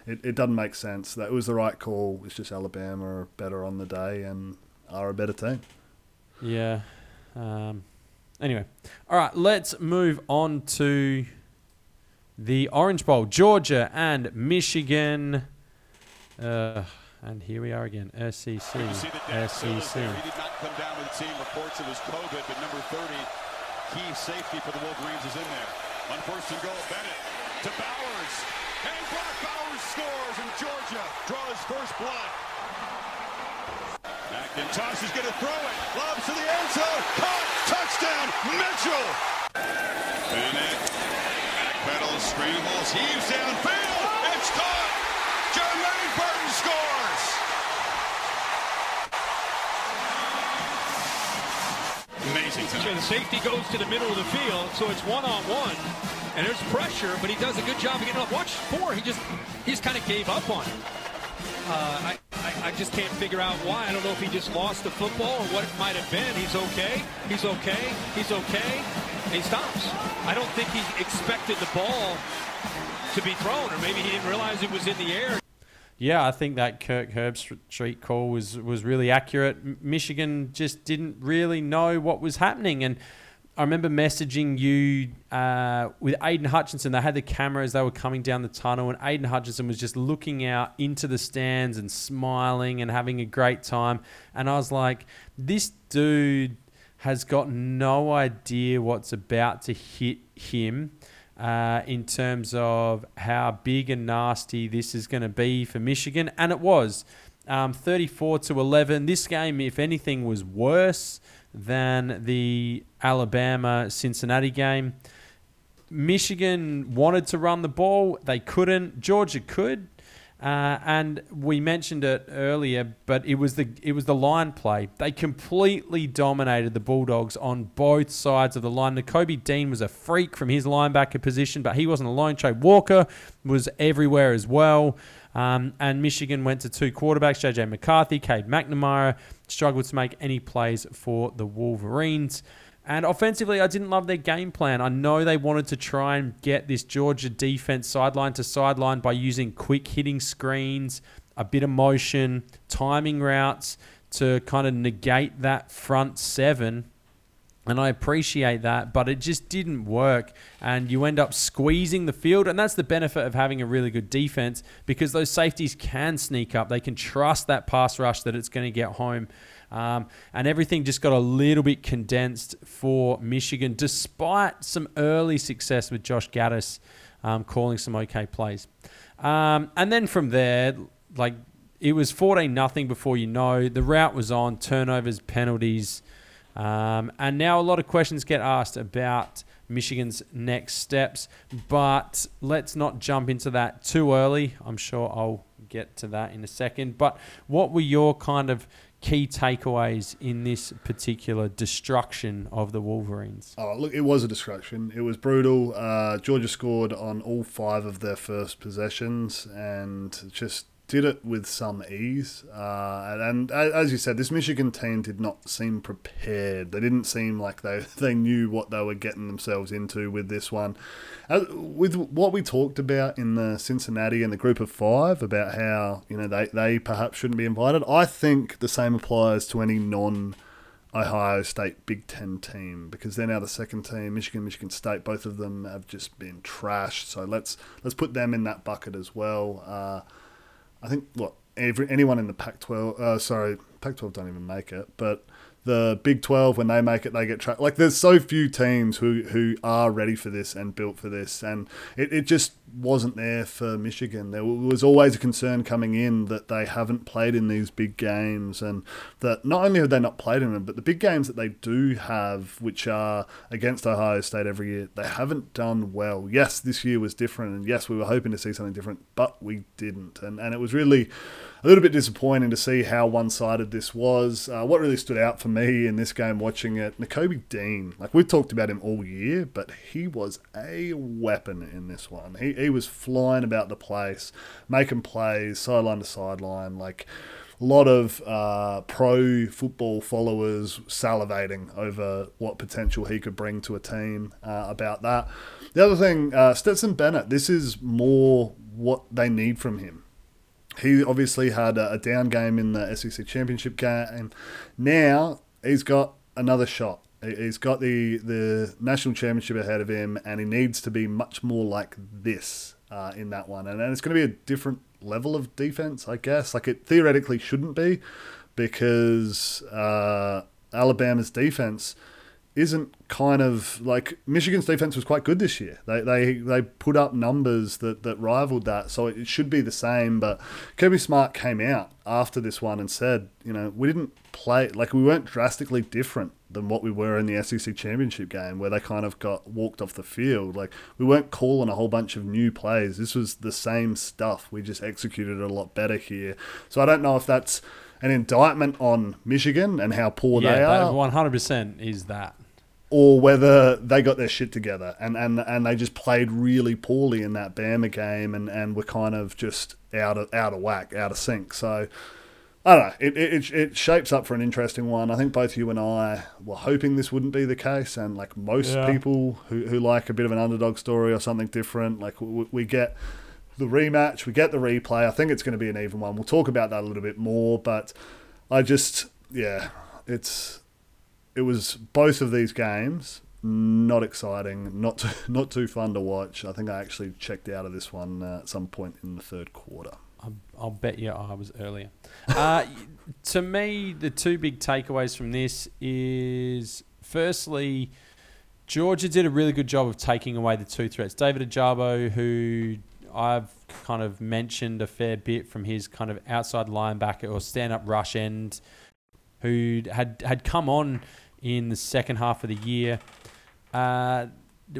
it, it doesn't make sense. That was the right call. It's just Alabama are better on the day and are a better team. Yeah. Um, anyway, all right. Let's move on to the Orange Bowl, Georgia and Michigan. Uh, and here we are again, SEC. SEC. He did not come down with the team. Reports of his COVID, but number 30 key safety for the Wolverines is in there. On first and goal, Bennett to Bowers. And Brock Bowers scores, and Georgia draws first blood. McIntosh is going to throw it. Lobs to the end zone. Caught. Touchdown. Mitchell. Bennett. Backpedals, scrambles, heaves downfield. It's caught. Jermaine Burton scores. The safety goes to the middle of the field, so it's one on one, and there's pressure, but he does a good job of getting up. Watch four, he just he just kind of gave up on it. Uh, I, I I just can't figure out why. I don't know if he just lost the football or what it might have been. He's okay. He's okay. He's okay. And he stops. I don't think he expected the ball to be thrown, or maybe he didn't realize it was in the air. Yeah, I think that Kirk Herbstreit call was was really accurate. Michigan just didn't really know what was happening, and I remember messaging you uh, with Aidan Hutchinson. They had the cameras; they were coming down the tunnel, and Aidan Hutchinson was just looking out into the stands and smiling and having a great time. And I was like, "This dude has got no idea what's about to hit him." Uh, in terms of how big and nasty this is going to be for Michigan, and it was. Um, 34 to 11. This game, if anything, was worse than the Alabama Cincinnati game. Michigan wanted to run the ball, they couldn't. Georgia could, uh, and we mentioned it earlier, but it was the it was the line play. They completely dominated the Bulldogs on both sides of the line. Nakobe Dean was a freak from his linebacker position, but he wasn't alone. Trey Walker was everywhere as well. Um, and Michigan went to two quarterbacks, JJ McCarthy, Cade McNamara, struggled to make any plays for the Wolverines. And offensively, I didn't love their game plan. I know they wanted to try and get this Georgia defense sideline to sideline by using quick hitting screens, a bit of motion, timing routes to kind of negate that front seven. And I appreciate that, but it just didn't work. And you end up squeezing the field. And that's the benefit of having a really good defense because those safeties can sneak up. They can trust that pass rush that it's going to get home. Um, and everything just got a little bit condensed for Michigan, despite some early success with Josh Gattis um, calling some okay plays. Um, and then from there, like it was 14 nothing before you know. The route was on, turnovers, penalties. Um, and now a lot of questions get asked about Michigan's next steps, but let's not jump into that too early. I'm sure I'll get to that in a second. But what were your kind of key takeaways in this particular destruction of the Wolverines? Oh, look, it was a destruction. It was brutal. Uh, Georgia scored on all five of their first possessions and just did it with some ease. Uh, and, as you said, this Michigan team did not seem prepared. They didn't seem like they, *laughs* they knew what they were getting themselves into with this one. As, with what we talked about in the Cincinnati and the group of five about how you know they, they perhaps shouldn't be invited, I think the same applies to any non Ohio State Big Ten team because they're now the second team. Michigan, Michigan State, both of them have just been trashed. So let's let's put them in that bucket as well. Uh, I think what every anyone in the Pac-12, uh, sorry, Pac-12 don't even make it, but the Big 12 when they make it, they get tracked. Like there's so few teams who who are ready for this and built for this, and it, it just wasn't there for Michigan. There was always a concern coming in that they haven't played in these big games, and that not only have they not played in them, but the big games that they do have, which are against Ohio State every year, they haven't done well. Yes, this year was different, and yes, we were hoping to see something different, but we didn't, and and it was really a little bit disappointing to see how one-sided this was. Uh, what really stood out for me in this game watching it, Nakobe Dean, like we've talked about him all year, but he was a weapon in this one. He, he was flying about the place, making plays, sideline to sideline, like a lot of uh, pro football followers salivating over what potential he could bring to a team uh, about that. The other thing, uh, Stetson Bennett, this is more what they need from him he obviously had a, down game in the SEC championship game. Now he's got another shot. He's got the the national championship ahead of him, and he needs to be much more like this uh, in that one. And, and it's going to be a different level of defense, I guess. Like it theoretically shouldn't be, because uh, Alabama's defense isn't kind of like Michigan's defense was quite good this year. They they, they put up numbers that, that rivaled that, so it should be the same. But Kirby Smart came out after this one and said, you know, we didn't play like we weren't drastically different than what we were in the SEC championship game where they kind of got walked off the field. Like we weren't calling a whole bunch of new plays. This was the same stuff. We just executed it a lot better here. So I don't know if that's an indictment on Michigan and how poor yeah, they are one hundred percent is that. Or whether they got their shit together and, and, and they just played really poorly in that Bama game and, and were kind of just out of out of whack, out of sync. So I don't know. It, it, it shapes up for an interesting one. I think both you and I were hoping this wouldn't be the case, and like most Yeah. people who, who like a bit of an underdog story or something different, like we, we get the rematch, we get the replay. I think it's going to be an even one. We'll talk about that a little bit more, but I just yeah, it's it was both of these games not exciting, not too, *laughs* not too fun to watch. I think I actually checked out of this one uh, at some point in the third quarter. I'll, bet you I was earlier. Uh, *laughs* to me, the two big takeaways from this is firstly, Georgia did a really good job of taking away the two threats. David Ojabo, who I've kind of mentioned a fair bit from his kind of outside linebacker or stand up rush end, who had had come on in the second half of the year. Uh,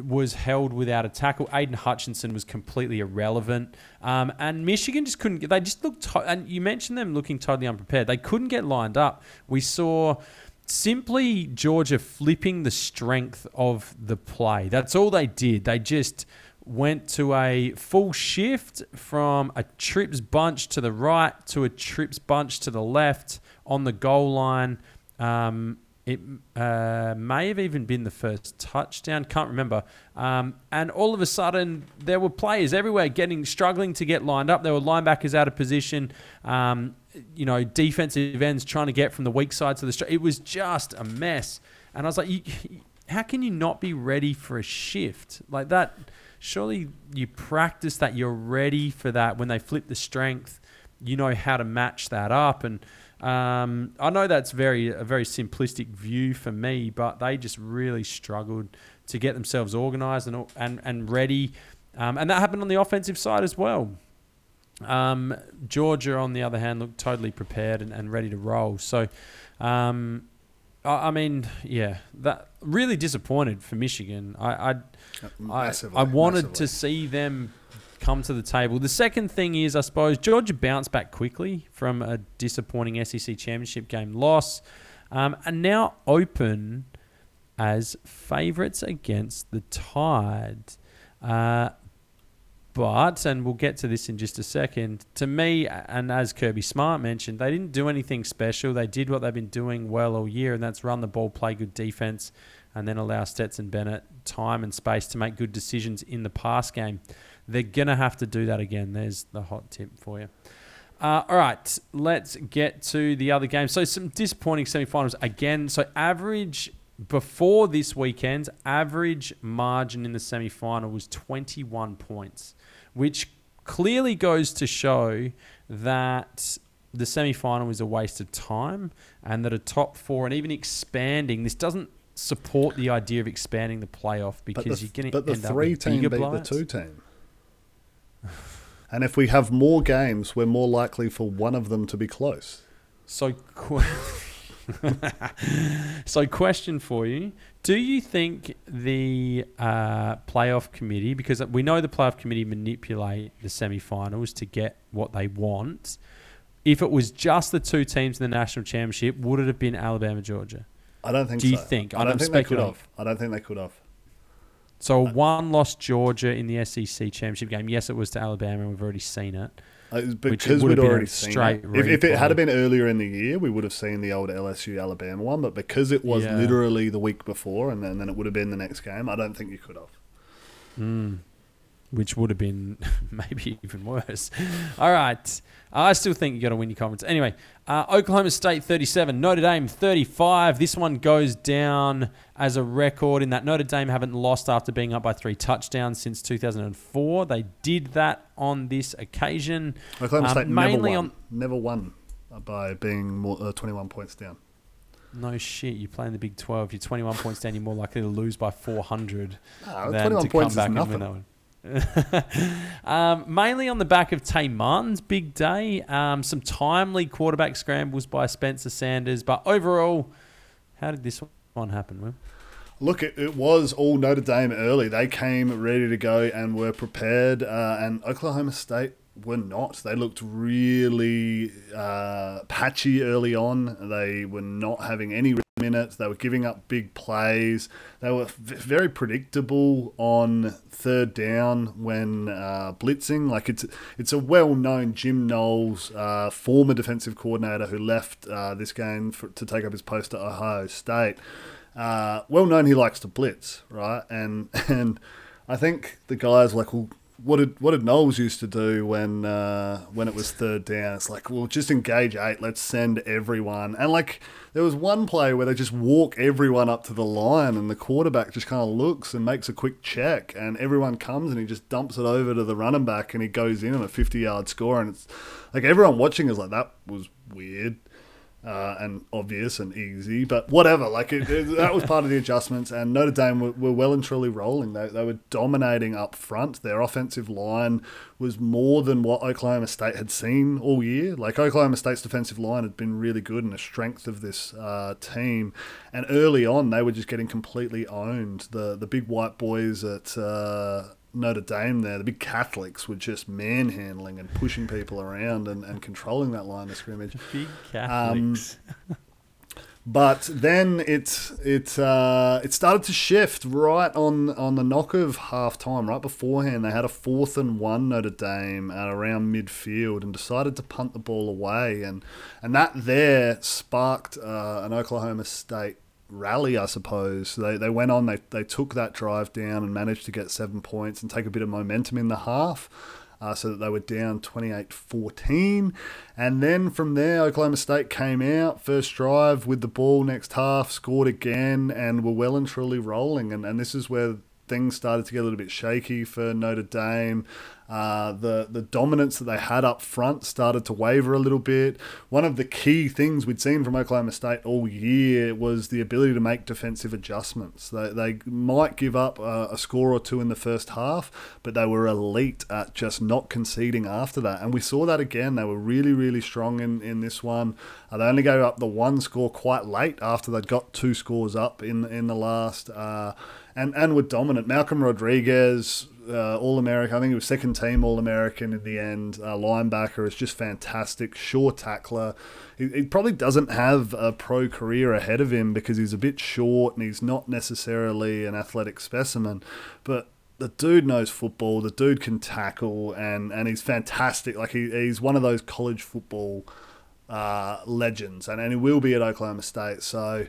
was held without a tackle. Aidan Hutchinson was completely irrelevant, um, and Michigan just couldn't. They just looked. To- and you mentioned them looking totally unprepared. They couldn't get lined up. We saw simply Georgia flipping the strength of the play. That's all they did. They just went to a full shift from a trips bunch to the right to a trips bunch to the left on the goal line. Um, it uh, may have even been the first touchdown. Can't remember. Um, and all of a sudden, there were players everywhere getting struggling to get lined up. There were linebackers out of position. Um, you know, defensive ends trying to get from the weak side to the straight. It was just a mess. And I was like, you, how can you not be ready for a shift like that? Surely you practice that. You're ready for that when they flip the strength. You know how to match that up and. Um, I know that's very a very simplistic view for me, but they just really struggled to get themselves organised and and and ready, um, and that happened on the offensive side as well. Um, Georgia, on the other hand, looked totally prepared and, and ready to roll. So, um, I, I mean, yeah, that really disappointed for Michigan. I I, I, I wanted massively. to see them come to the table. The second thing is, I suppose, Georgia bounced back quickly from a disappointing SEC championship game loss, um, and now open as favourites against the Tide. Uh, but, and we'll get to this in just a second, to me, and as Kirby Smart mentioned, they didn't do anything special. They did what they've been doing well all year, and that's run the ball, play good defense, and then allow Stetson Bennett time and space to make good decisions in the pass game. They're going to have to do that again. There's the hot tip for you. Uh, all right, let's get to the other game. So, some disappointing semifinals again. So, average before this weekend, average margin in the semifinal was 21 points, which clearly goes to show that the semifinal is a waste of time and that a top four and even expanding this doesn't support the idea of expanding the playoff because the, you're going but to the end up three with team bigger beat the two team. *laughs* And if we have more games, we're more likely for one of them to be close. So, qu- *laughs* so question for you: Do you think the uh, playoff committee, because we know the playoff committee manipulate the semi-finals to get what they want, if it was just the two teams in the national championship, would it have been Alabama, Georgia? I don't think Do you think? I I'm don't think they could have. I don't think they could have. So one lost Georgia in the SEC championship game. Yes, it was to Alabama, and we've already seen it. Uh, it was Which because we'd already seen straight it. If, if it had been earlier in the year, we would have seen the old LSU Alabama one. But because it was Yeah. literally the week before, and then, then it would have been the next game, I don't think you could have. Which would have been *laughs* maybe even worse. All right. I still think you got to win your conference. Anyway, uh, Oklahoma State 37, Notre Dame 35. This one goes down as a record in that Notre Dame haven't lost after being up by three touchdowns since 2004. They did that on this occasion. Oklahoma Um, State mainly never won. on Never won by being more, uh, 21 points down. No shit, you play in the Big 12. You're 21 points down. You're more likely to lose by 400 Ah, than 21 to points come is back and win that one. *laughs* um, mainly on the back of Tay Martin's big day. Um, some timely quarterback scrambles by Spencer Sanders. But overall, how did this one happen, Wim? Look, it, it was all Notre Dame early. They came ready to go and were prepared, uh, and Oklahoma State were not. They looked really uh, patchy early on. They were not having any minutes. They were giving up big plays. They were very predictable on third down when uh, blitzing. Like it's it's a well-known Jim Knowles, uh, former defensive coordinator who left uh, this game for, to take up his post at Ohio State. Uh, well known he likes to blitz, right? And *laughs* and I think the guys like, well, what did what did Knowles used to do when uh, when it was third down? It's like, well, just engage eight. Let's send everyone. And like, there was one play where they just walk everyone up to the line, and the quarterback just kind of looks and makes a quick check, and everyone comes and he just dumps it over to the running back, and he goes in on a fifty-yard score, and it's like everyone watching is like, that was weird uh, and obvious and easy, but whatever. Like it, it- that was part of the adjustments, and Notre Dame were, were well and truly rolling. They, they were dominating up front. Their offensive line was more than what Oklahoma State had seen all year. Like Oklahoma State's defensive line had been really good and a strength of this uh, team. And early on, they were just getting completely owned. The the big white boys at uh, Notre Dame there, the big Catholics were just manhandling and pushing people around and, and controlling that line of scrimmage. *laughs* Big Catholics. *laughs* But then it it uh, it started to shift right on on the knock of half time. Right beforehand, they had a fourth and one Notre Dame at around midfield and decided to punt the ball away, and and that there sparked uh, an Oklahoma State rally, I suppose. They, they went on, they, they took that drive down and managed to get seven points and take a bit of momentum in the half. Uh, so that they were down 28 14. And then from there, Oklahoma State came out, first drive with the ball next half, scored again, and were well and truly rolling. And, and this is where things started to get a little bit shaky for Notre Dame. Uh, the the dominance that they had up front started to waver a little bit. One of the key things we'd seen from Oklahoma State all year was the ability to make defensive adjustments. They, they might give up a, a score or two in the first half, but they were elite at just not conceding after that. And we saw that again. They were really, really strong in, in this one. Uh, they only gave up the one score quite late after they'd got two scores up in in the last. Uh, and, and were dominant. Malcolm Rodriguez, uh, All American. I think he was second team All American in the end. Uh, linebacker is just fantastic. Sure tackler. He, he probably doesn't have a pro career ahead of him because he's a bit short and he's not necessarily an athletic specimen. But the dude knows football. The dude can tackle and, and he's fantastic. Like he, he's one of those college football uh, legends, and, and he will be at Oklahoma State. So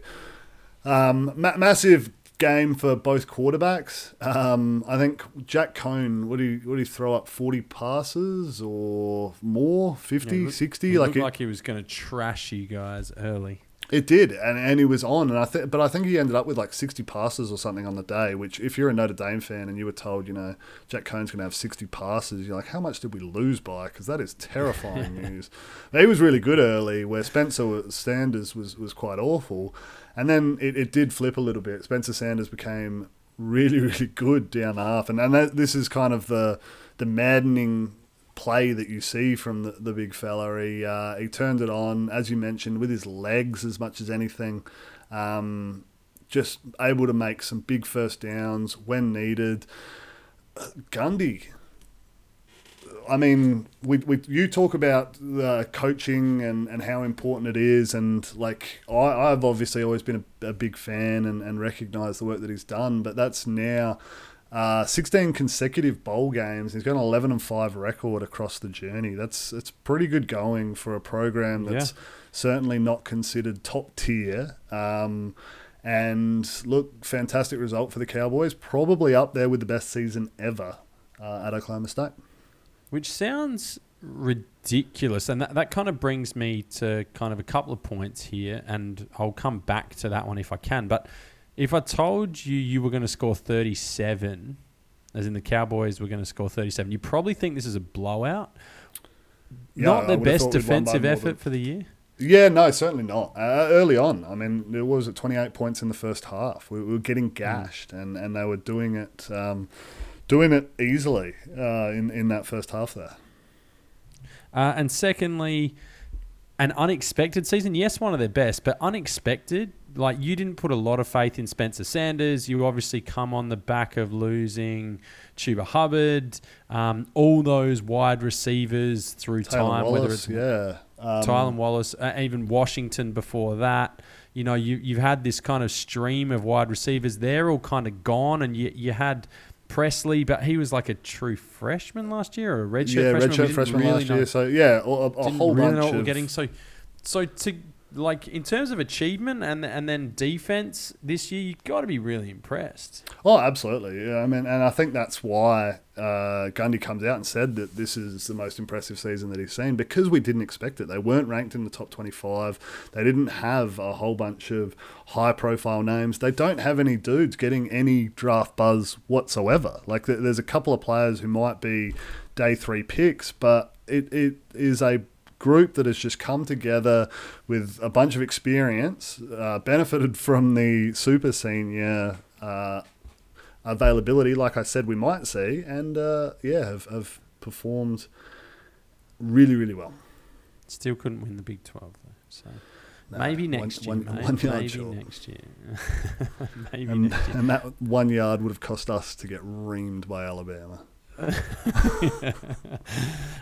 um, ma- massive game for both quarterbacks. Um, I think Jack Coan, what do you what do you throw up? Forty passes or more? 50, Yeah, it 60? It like looked it, like he was going to trash you guys early. it did, and, and he was on, and I think, but I think he ended up with like sixty passes or something on the day. Which, if you're a Notre Dame fan and you were told, you know, Jack Coan's going to have sixty passes, you're like, how much did we lose by? Because that is terrifying *laughs* news. He was really good early, where Spencer Sanders was was quite awful, and then it, it did flip a little bit. Spencer Sanders became really *laughs* really good down the half, and and that, this is kind of the the maddening play that you see from the, the big fella. He uh, he turned it on, as you mentioned, with his legs as much as anything. Um, just able to make some big first downs when needed. Uh, Gundy. I mean, we, we you talk about the coaching and, and how important it is, and like I, I've obviously always been a, a big fan and, and recognise the work that he's done, but that's now uh, 16 consecutive bowl games. He's got an 11 and 5 record across the journey. That's it's pretty good going for a program that's certainly not considered top tier. Um, and look, fantastic result for the Cowboys. Probably up there with the best season ever uh, at Oklahoma State. Which sounds ridiculous. And that, that kind of brings me to kind of a couple of points here. And I'll come back to that one if I can. But if I told you you were going to score 37, as in the Cowboys were going to score 37, you probably think this is a blowout. Yeah, Not the best thought we'd won by defensive effort than- for the year. Yeah, no, certainly not. Uh, early on, I mean, there was at 28 points in the first half. We, we were getting gashed, and, and they were doing it, um, doing it easily uh, in in that first half there. Uh, and secondly, an unexpected season. Yes, one of their best, but unexpected. Like you didn't put a lot of faith in Spencer Sanders. You obviously come on the back of losing Chuba Hubbard, um, all those wide receivers through Taylor time, whether it's yeah, um, Tylan Wallace, uh, even Washington before that. You know, you you've had this kind of stream of wide receivers. They're all kind of gone, and you you had Presley, but he was like a true freshman last year or a redshirt yeah, freshman. We redshirt freshman really last know- year. So yeah, a, a didn't whole really bunch know what we're getting. So, so to like in terms of achievement and and then defense this year, you've got to be really impressed. Oh, absolutely. Yeah, I mean, and I think that's why uh, Gundy comes out and said that this is the most impressive season that he's seen because we didn't expect it. They weren't ranked in the top 25. They didn't have a whole bunch of high profile names. They don't have any dudes getting any draft buzz whatsoever. Like, there's a couple of players who might be day three picks, but it, it is a group that has just come together with a bunch of experience, uh, benefited from the super senior uh, availability, like I said, we might see, and uh, yeah, have, have performed really, really well. Still couldn't win the Big Twelve though. So No, maybe one- next year, one- mate. one yard maybe short. next year. *laughs* maybe And, next year. and that one yard would have cost us to get reamed by Alabama. *laughs*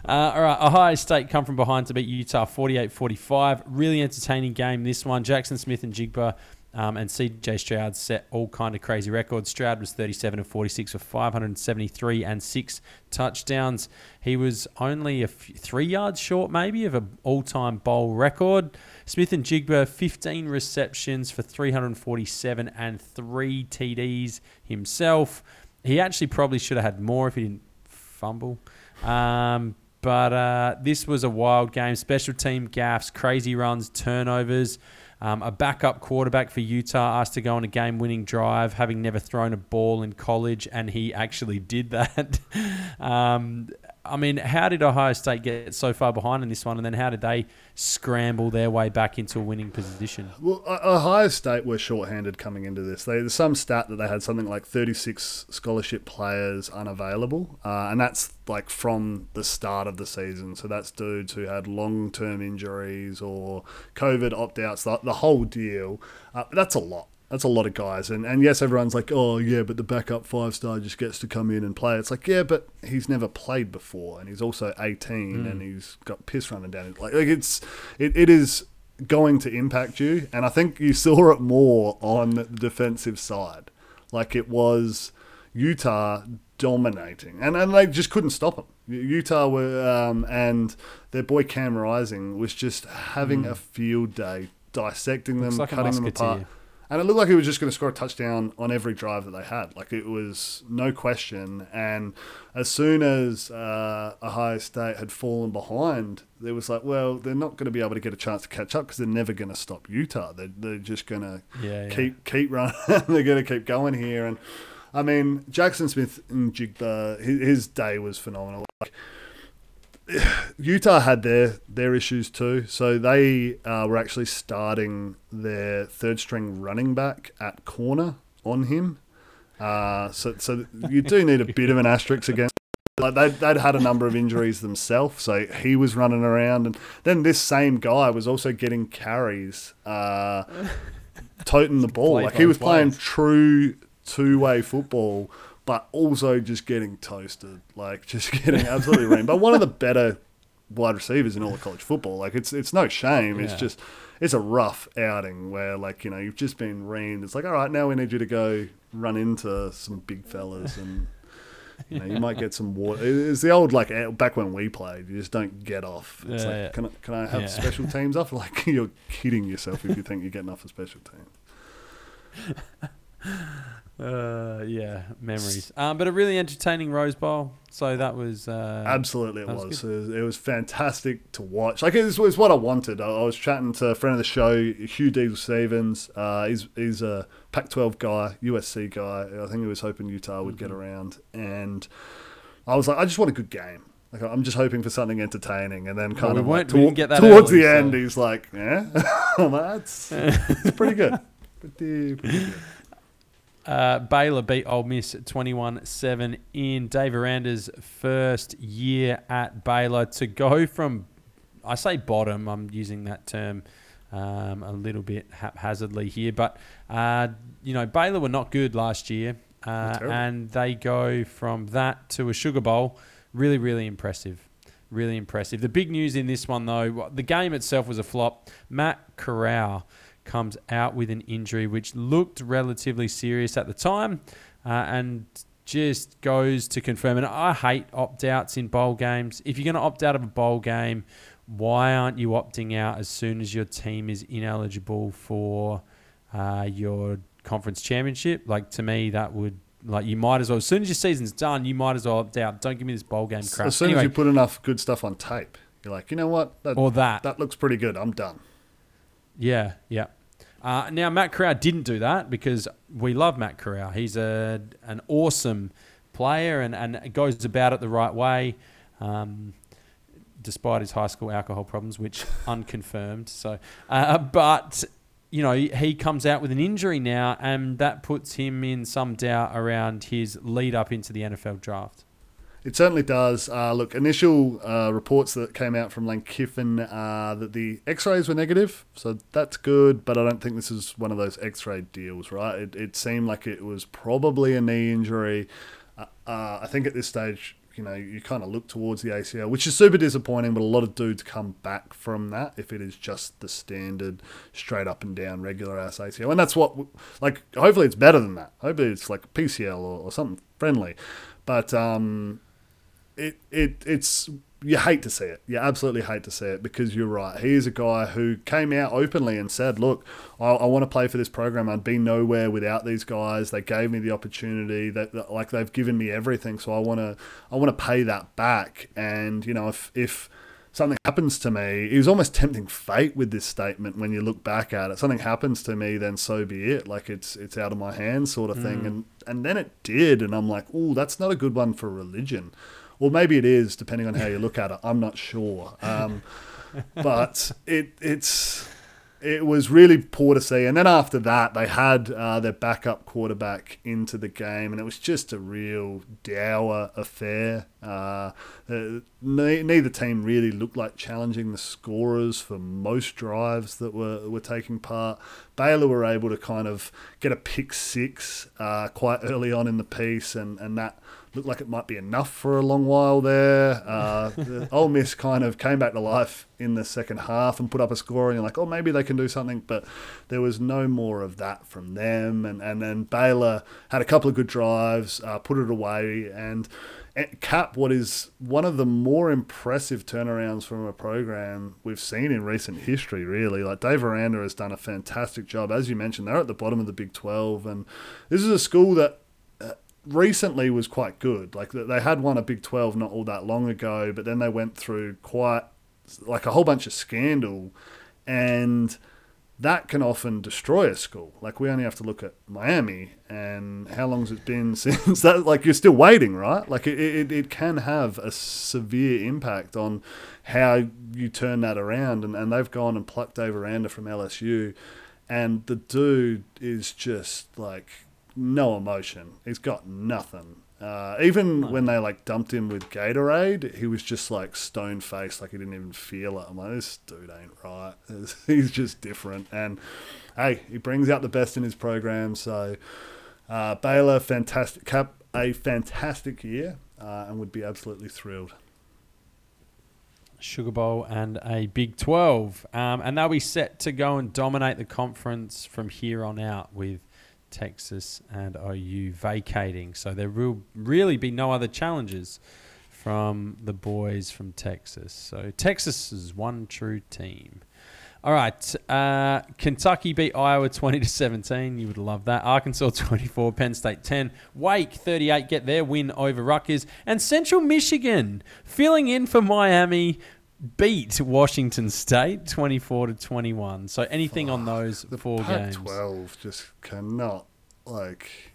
Uh, all right, Ohio State come from behind to beat Utah 48-45. Really entertaining game, this one. Jaxon Smith-Njigba um, and CJ Stroud set all kind of crazy records. Stroud was 37 and 46 for 573 and six touchdowns. He was only a f- three yards short, maybe, of an all-time bowl record. Smith-Njigba 15 receptions for 347 and three TDs himself. He actually probably should have had more if he didn't fumble. Um, but uh, this was a wild game. Special team gaffes, crazy runs, turnovers. Um, a backup quarterback for Utah asked to go on a game winning drive, having never thrown a ball in college, and he actually did that. *laughs* um, I mean, how did Ohio State get so far behind in this one? And then how did they scramble their way back into a winning position? Well, Ohio State were shorthanded coming into this. They, there's some stat that they had something like 36 scholarship players unavailable, uh, and that's like from the start of the season. So that's dudes who had long-term injuries or COVID opt-outs, the, the whole deal. Uh, that's a lot. That's a lot of guys. And, and yes, everyone's like, oh, yeah, but the backup five star just gets to come in and play. It's like, yeah, but he's never played before. And he's also 18 and he's got piss running down. Like, like it's, it, it is going to impact you. And I think you saw it more on the defensive side. Like it was Utah dominating. And, and they just couldn't stop them. Utah were, um, and their boy Cam Rising was just having a field day, dissecting Looks them, like cutting them apart. And it looked like he was just going to score a touchdown on every drive that they had. Like it was no question. And as soon as uh, Ohio State had fallen behind, there was like, well, they're not going to be able to get a chance to catch up because they're never going to stop Utah. They're, they're just going to Yeah, yeah. keep keep running. *laughs* they're going to keep going here. And I mean, Jaxon Smith-Njigba, his, his day was phenomenal. Like, Utah had their their issues too, so they uh, were actually starting their third string running back at corner on him. Uh, so so you do need a bit of an asterisk against. Like they'd, they'd had a number of injuries themselves, so he was running around, and then this same guy was also getting carries, uh, toting the ball. Like he was playing true two way football, but also just getting toasted, like *laughs* just getting absolutely reamed. But one of the *laughs* better wide receivers in all of college football. Like it's it's no shame. It's just it's a rough outing where like you know you've just been reamed. It's like all right, now we need you to go run into some big fellas and. You know, you might get some water. *laughs* It's the old like back when we played. You just don't get off. It's Yeah, like, yeah. can I, can I have Yeah. special teams off? Like you're kidding yourself if you think you're getting off a special team. Uh, yeah, memories. Um, but a really entertaining Rose Bowl. So that was uh, Absolutely, it was was. It was. It was fantastic to watch. Like it was, it was what I wanted. I, I was chatting to a friend of the show, Hugh Diesel Stevens. Uh, he's he's a Pac-12 guy, USC guy. I think he was hoping Utah would Mm-hmm. get around, and I was like, I just want a good game. Like I'm just hoping for something entertaining, and then kind we of weren't- like, we get that towards early, the so- end, he's like, "Yeah, *laughs* I'm like, that's it's pretty good, *laughs* pretty, pretty good." Uh, Baylor beat Ole Miss 21 7 in Dave Aranda's first year at Baylor to go from, I say bottom, I'm using that term um, a little bit haphazardly here, but, uh, you know, Baylor were not good last year. Uh, and they go from that to a Sugar Bowl. Really, really impressive. Really impressive. The big news in this one, though, the game itself was a flop. Matt Corral comes out with an injury which looked relatively serious at the time uh, and just goes to confirm. And I hate opt outs in bowl games. If you're going to opt out of a bowl game, why aren't you opting out as soon as your team is ineligible for uh, your conference championship? Like, to me, that would. Like you might as well, as soon as your season's done, you might as well opt out. Don't give me this bowl game crap. As soon anyway, as you put enough good stuff on tape, you're like, you know what, that, or that, that looks pretty good. I'm done. Yeah, yeah. Uh, now Matt Corral didn't do that because we love Matt Corral. He's a an awesome player and, and goes about it the right way, um, despite his high school alcohol problems, which *laughs* unconfirmed. So, uh, but you know he comes out with an injury now, and that puts him in some doubt around his lead up into the NFL draft. It certainly does. Uh, look, initial uh, reports that came out from Lane Kiffin uh, that the X-rays were negative, so that's good. But I don't think this is one of those X-ray deals, right? It, it seemed like it was probably a knee injury. Uh, uh, I think at this stage, you know, you kind of look towards the ACL, which is super disappointing. But a lot of dudes come back from that if it is just the standard, straight up and down, regular ass ACL, and that's what, like, hopefully it's better than that. Hopefully it's like PCL or, or something friendly. But um, it, it it's you hate to see it. You absolutely hate to see it because you're right. He is a guy who came out openly and said, "Look, I, I want to play for this program. I'd be nowhere without these guys. They gave me the opportunity. That, that- like they've given me everything. So I want to I want to pay that back. And you know, if if something happens to me, he was almost tempting fate with this statement. When you look back at it, something happens to me, then so be it. Like it's it's out of my hands, sort of thing. Mm. And and then it did, and I'm like, oh, that's not a good one for religion. Well, maybe it is, depending on how you look at it. I'm not sure. Um, *laughs* but it it's it was really poor to see. And then after that, they had uh, their backup quarterback into the game, and it was just a real dour affair. Uh, uh, neither team really looked like challenging the scorers for most drives that were, were taking part. Baylor were able to kind of get a pick six uh, quite early on in the piece, and, and that looked like it might be enough for a long while there. Uh, *laughs* the Ole Miss kind of came back to life in the second half and put up a score, and you're like, oh, maybe they can do something, but there was no more of that from them. And, and then Baylor had a couple of good drives, uh, put it away, and cap what is one of the more impressive turnarounds from a program we've seen in recent history, really. Like Dave Aranda has done a fantastic job. As you mentioned, they're at the bottom of the Big 12, and this is a school that recently was quite good. Like they had won a Big 12 not all that long ago, but then they went through quite like a whole bunch of scandal and that can often destroy a school. Like we only have to look at Miami and how long's it been *laughs* since that like you're still waiting, right? Like it, it, it can have a severe impact on how you turn that around and, and they've gone and plucked Dave Aranda from LSU and the dude is just like no emotion. He's got nothing. Uh, even when they like dumped him with Gatorade, he was just like stone faced, like he didn't even feel it. I'm like, this dude ain't right. *laughs* He's just different. And hey, he brings out the best in his program. So uh, Baylor, fantastic cap, a fantastic year, uh, and would be absolutely thrilled. Sugar Bowl and a Big 12. Um, and they'll be set to go and dominate the conference from here on out with Texas and OU vacating. So there will really be no other challenges from the boys from Texas. So Texas is one true team. All right, uh, Kentucky beat Iowa twenty to seventeen. You would love that. Arkansas twenty four, Penn State ten. Wake thirty eight get their win over Rutgers, and Central Michigan filling in for Miami beat Washington State twenty four to twenty one. So anything on those four games? Pac-12 just cannot like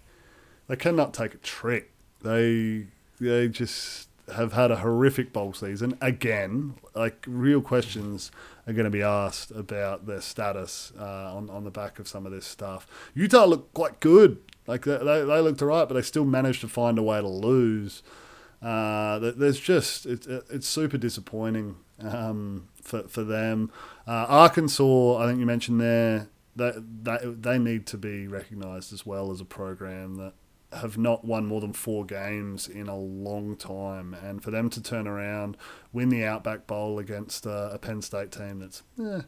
they cannot take a trick. They they just have had a horrific bowl season again. Like real questions are going to be asked about their status uh, on on the back of some of this stuff. Utah looked quite good. Like they, they, they looked alright, but they still managed to find a way to lose. Uh, there's just it's it's super disappointing um, for for them. Uh, Arkansas, I think you mentioned there that that they need to be recognised as well as a program that have not won more than four games in a long time, and for them to turn around, win the Outback Bowl against uh, a Penn State team that's eh,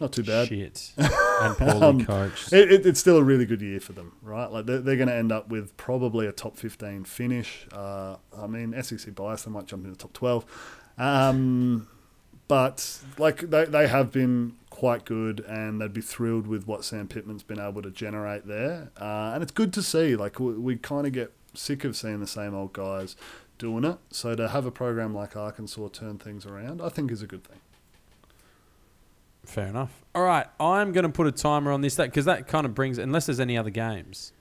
not too bad. Shit. And *laughs* poorly Um, coached. It, it, it's still a really good year for them, right? Like they're, they're going to end up with probably a top fifteen finish. Uh, I mean, SEC bias, they might jump into the top twelve, um, but like they they have been quite good, and they'd be thrilled with what Sam Pittman's been able to generate there. Uh, and it's good to see. Like we, we kind of get sick of seeing the same old guys doing it. So to have a program like Arkansas turn things around, I think is a good thing. Fair enough. All right, I'm going to put a timer on this that because that kind of brings, unless there's any other games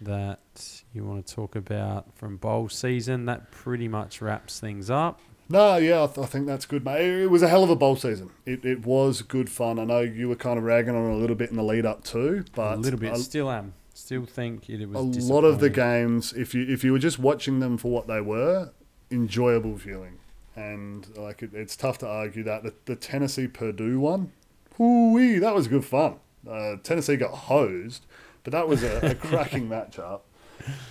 that you want to talk about from bowl season, that pretty much wraps things up. No, yeah, I, th- I think that's good, mate. It, it was a hell of a bowl season. It, it was good fun. I know you were kind of ragging on it a little bit in the lead up too, but a little bit. a, Still am. Still think it, it was a lot of the games, if you if you were just watching them for what they were, enjoyable viewing. And like it, it's tough to argue that the, the Tennessee Purdue one, whoo that was good fun. Uh, Tennessee got hosed, but that was a, a *laughs* cracking matchup.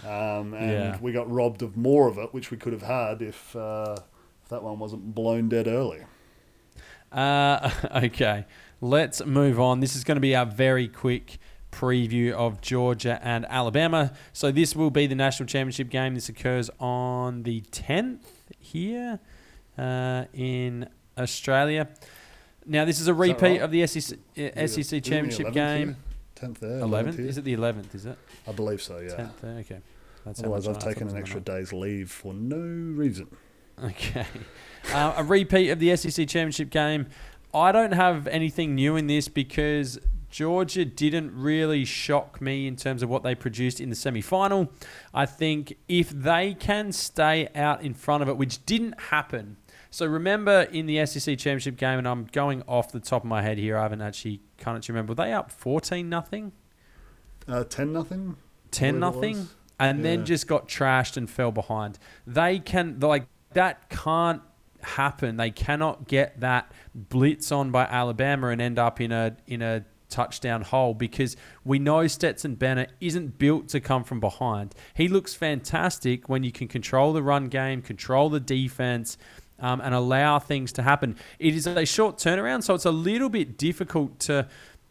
Um, and Yeah. we got robbed of more of it, which we could have had if, uh, if that one wasn't blown dead early. Uh, *laughs* okay, let's move on. This is going to be our very quick preview of Georgia and Alabama. So this will be the national championship game. This occurs on the 10th here uh, in Australia. Now this is a repeat right? of the SEC, uh, Isn't SEC the championship 11th game. 10th there, 11th? here? Is it the 11th? Is it? I believe so, yeah. 10th? Uh, Okay. That's Otherwise, I've taken an extra day's leave for no reason. Okay. Uh, a repeat of the SEC championship game. I don't have anything new in this because Georgia didn't really shock me in terms of what they produced in the semi final. I think if they can stay out in front of it, which didn't happen. So remember in the SEC championship game, and I'm going off the top of my head here, I haven't actually, can't actually remember. Were they up 14 nothing? Uh, 10 nothing? 10 Whatever nothing and then just got trashed and fell behind. They can like that can't happen. They cannot get that blitz on by Alabama and end up in a in a touchdown hole because we know Stetson Bennett isn't built to come from behind. He looks fantastic when you can control the run game, control the defense, um, and allow things to happen. It is a short turnaround, so it's a little bit difficult to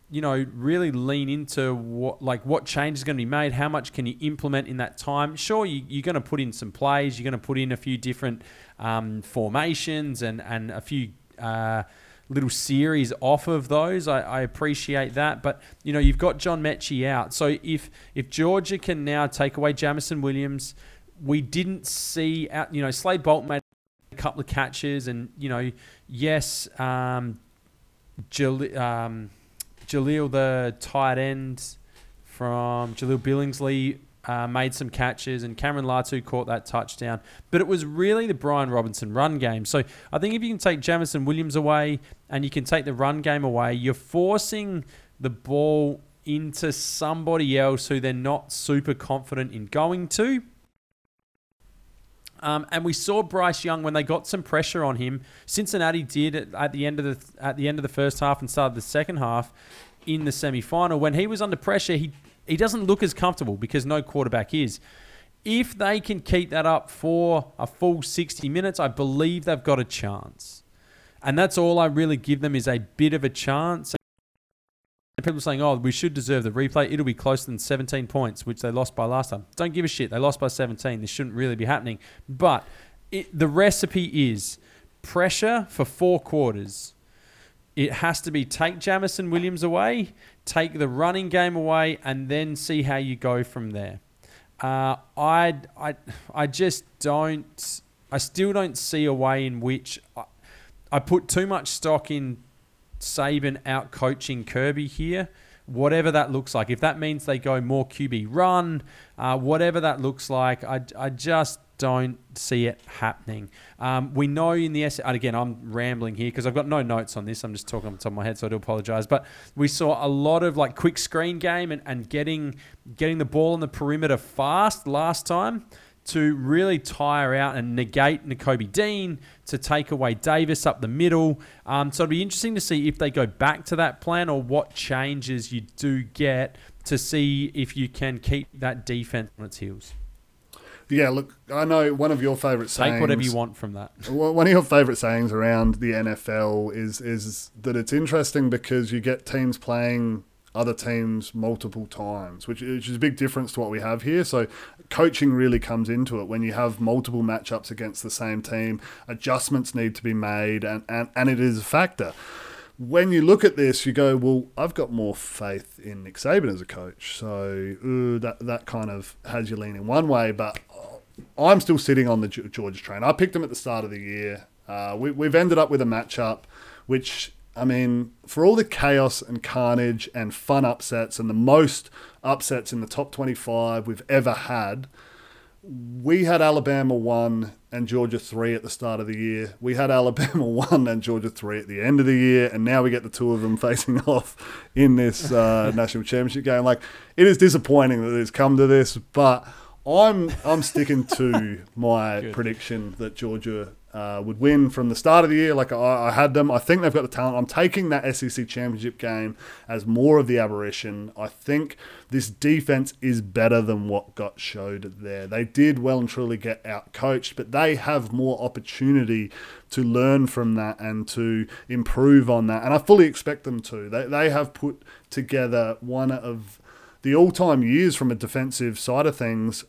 you know, really lean into what like what change is going to be made. How much can you implement in that time? Sure, you, you're going to put in some plays. You're going to put in a few different um, formations and and a few uh, little series off of those. I, I appreciate that, but you know, you've got John Metchie out. So if if Georgia can now take away Jameson Williams, we didn't see out. You know, Slade Bolden made a couple of catches, and you know, yes. Um, Jal- um, Jahleel, the tight end from Jahleel Billingsley, uh, made some catches, and Cameron Latu caught that touchdown. But it was really the Brian Robinson run game. So I think if you can take Jameson Williams away and you can take the run game away, you're forcing the ball into somebody else who they're not super confident in going to. Um, and we saw Bryce Young when they got some pressure on him. Cincinnati did at, at the end of the at the end of the first half and started the second half in the semi final. When he was under pressure, he he doesn't look as comfortable because no quarterback is. If they can keep that up for a full 60 minutes, I believe they've got a chance. And that's all I really give them is a bit of a chance. And people saying, oh, we should deserve the replay. It'll be closer than 17 points, which they lost by last time. Don't give a shit. They lost by 17. This shouldn't really be happening. But it, the recipe is pressure for four quarters. It has to be take Jameson Williams away, take the running game away, and then see how you go from there. Uh, I, I, I just don't. I still don't see a way in which I, I put too much stock in Saban out coaching Kirby here. Whatever that looks like, if that means they go more QB run, uh, whatever that looks like, I, I just don't see it happening. Um, we know in the S, and again, I'm rambling here because I've got no notes on this. I'm just talking on the top of my head, so I do apologize. But we saw a lot of like quick screen game and, and getting getting the ball on the perimeter fast last time to really tire out and negate Nakobe Dean to take away Davis up the middle. Um, so it'll be interesting to see if they go back to that plan or what changes you do get to see if you can keep that defense on its heels. Yeah, look, I know one of your favourite sayings. Take whatever you want from that. *laughs* One of your favourite sayings around the NFL is is that it's interesting because you get teams playing other teams multiple times, which, which is a big difference to what we have here. So, coaching really comes into it when you have multiple matchups against the same team. Adjustments need to be made, and, and, and it is a factor. When you look at this, you go, "Well, I've got more faith in Nick Saban as a coach." So uh, that that kind of has you leaning one way, but I'm still sitting on the Ge- Georgia train. I picked them at the start of the year. Uh, we, we've ended up with a matchup, which I mean, for all the chaos and carnage and fun upsets and the most upsets in the top 25 we've ever had, we had Alabama one and Georgia three at the start of the year. We had Alabama *laughs* one and Georgia three at the end of the year, and now we get the two of them *laughs* facing off in this uh, *laughs* national championship game. Like, it is disappointing that it's come to this, but I'm I'm sticking to my prediction that Georgia uh, would win from the start of the year. Like I, I had them. I think they've got the talent. I'm taking that SEC championship game as more of the aberration. I think this defense is better than what got showed there. They did well and truly get out coached, but they have more opportunity to learn from that and to improve on that. And I fully expect them to. They, they have put together one of the all-time years from a defensive side of things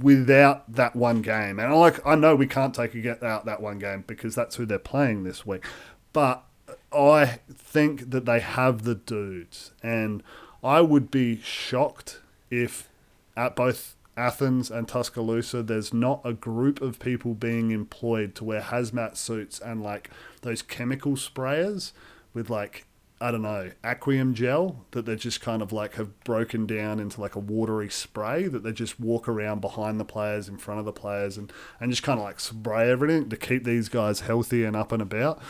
without that one game. And like I know we can't take out that one game because that's who they're playing this week. But I think that they have the dudes and I would be shocked if at both Athens and Tuscaloosa there's not a group of people being employed to wear hazmat suits and like those chemical sprayers with like I don't know, Aquium gel that they just kind of like have broken down into like a watery spray that they just walk around behind the players, in front of the players, and, and just kind of like spray everything to keep these guys healthy and up and about.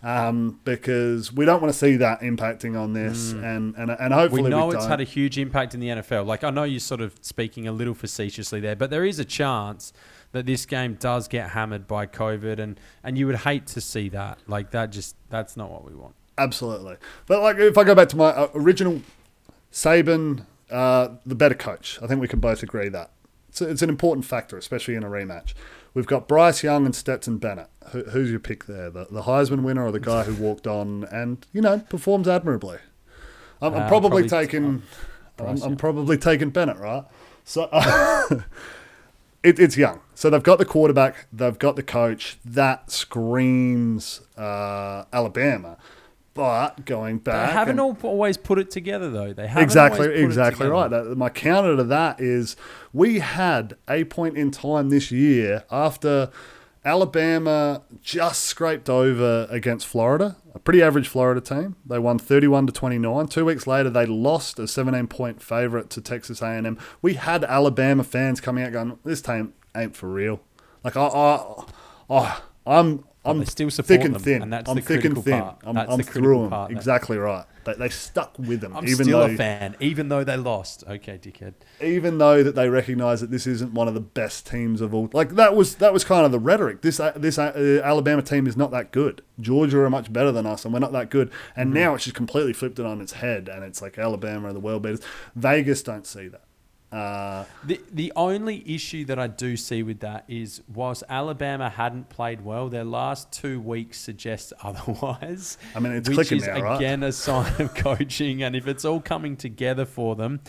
Um, because we don't want to see that impacting on this, and, and and hopefully we know we it's had a huge impact in the NFL. Like I know you're sort of speaking a little facetiously there, but there is a chance that this game does get hammered by COVID, and and you would hate to see that. Like that, just that's not what we want. Absolutely. But like, if I go back to my uh, original, Saban, uh, the better coach. I think we can both agree that it's, it's an important factor, especially in a rematch. We've got Bryce Young and Stetson Bennett. Who, who's your pick there? The, the Heisman winner or the guy who walked on and you know performs admirably? I'm, I'm Uh, probably, probably- taking. I'm, I'm probably taking Bennett, right? So *laughs* it, it's young. So they've got the quarterback, they've got the coach. That screams uh, Alabama. But going back, They haven't and- always put it together though. They haven't exactly, exactly right. My counter to that is we had a point in time this year after Alabama just scraped over against Florida, a pretty average Florida team. They won 31 to 29. Two weeks later, they lost a 17 point favorite to Texas A&M. We had Alabama fans coming out going, "This team ain't for real." Like I, I, I I'm. I'm still thick and them, thin. and that's I'm the thick and thin. part. I'm, That's I'm the through critical them. part Exactly right. They, they stuck with them, I'm even still though a fan, even though they lost. Okay, dickhead. even though that they recognise that this isn't one of the best teams of all. Like that was that was kind of the rhetoric. This uh, this uh, Alabama team is not that good. Georgia are much better than us, and we're not that good. And now it's just completely flipped it on its head, and it's like Alabama are the world beaters. Vegas don't see that. Uh, The the only issue that I do see with that is whilst Alabama hadn't played well, their last two weeks suggest *laughs* otherwise. I mean, it's which clicking is now, right? again a sign of *laughs* coaching, and if it's all coming together for them,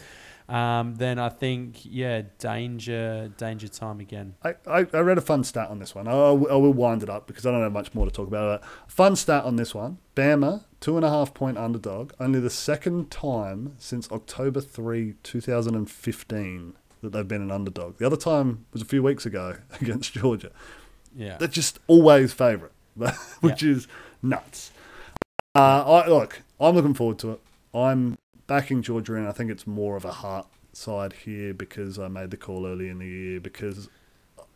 um, then I think yeah, danger danger time again. I, I, I read a fun stat on this one. I, I will wind it up because I don't have much more to talk about. A fun stat on this one. Bama, two and a half point underdog. Only the second time since October 3, 2015 that they've been an underdog. The other time was a few weeks ago *laughs* against Georgia. Yeah, They're just always favourite, *laughs* which is nuts. Uh, I, look, I'm looking forward to it. I'm backing Georgia in. I think it's more of a heart side here because I made the call early in the year because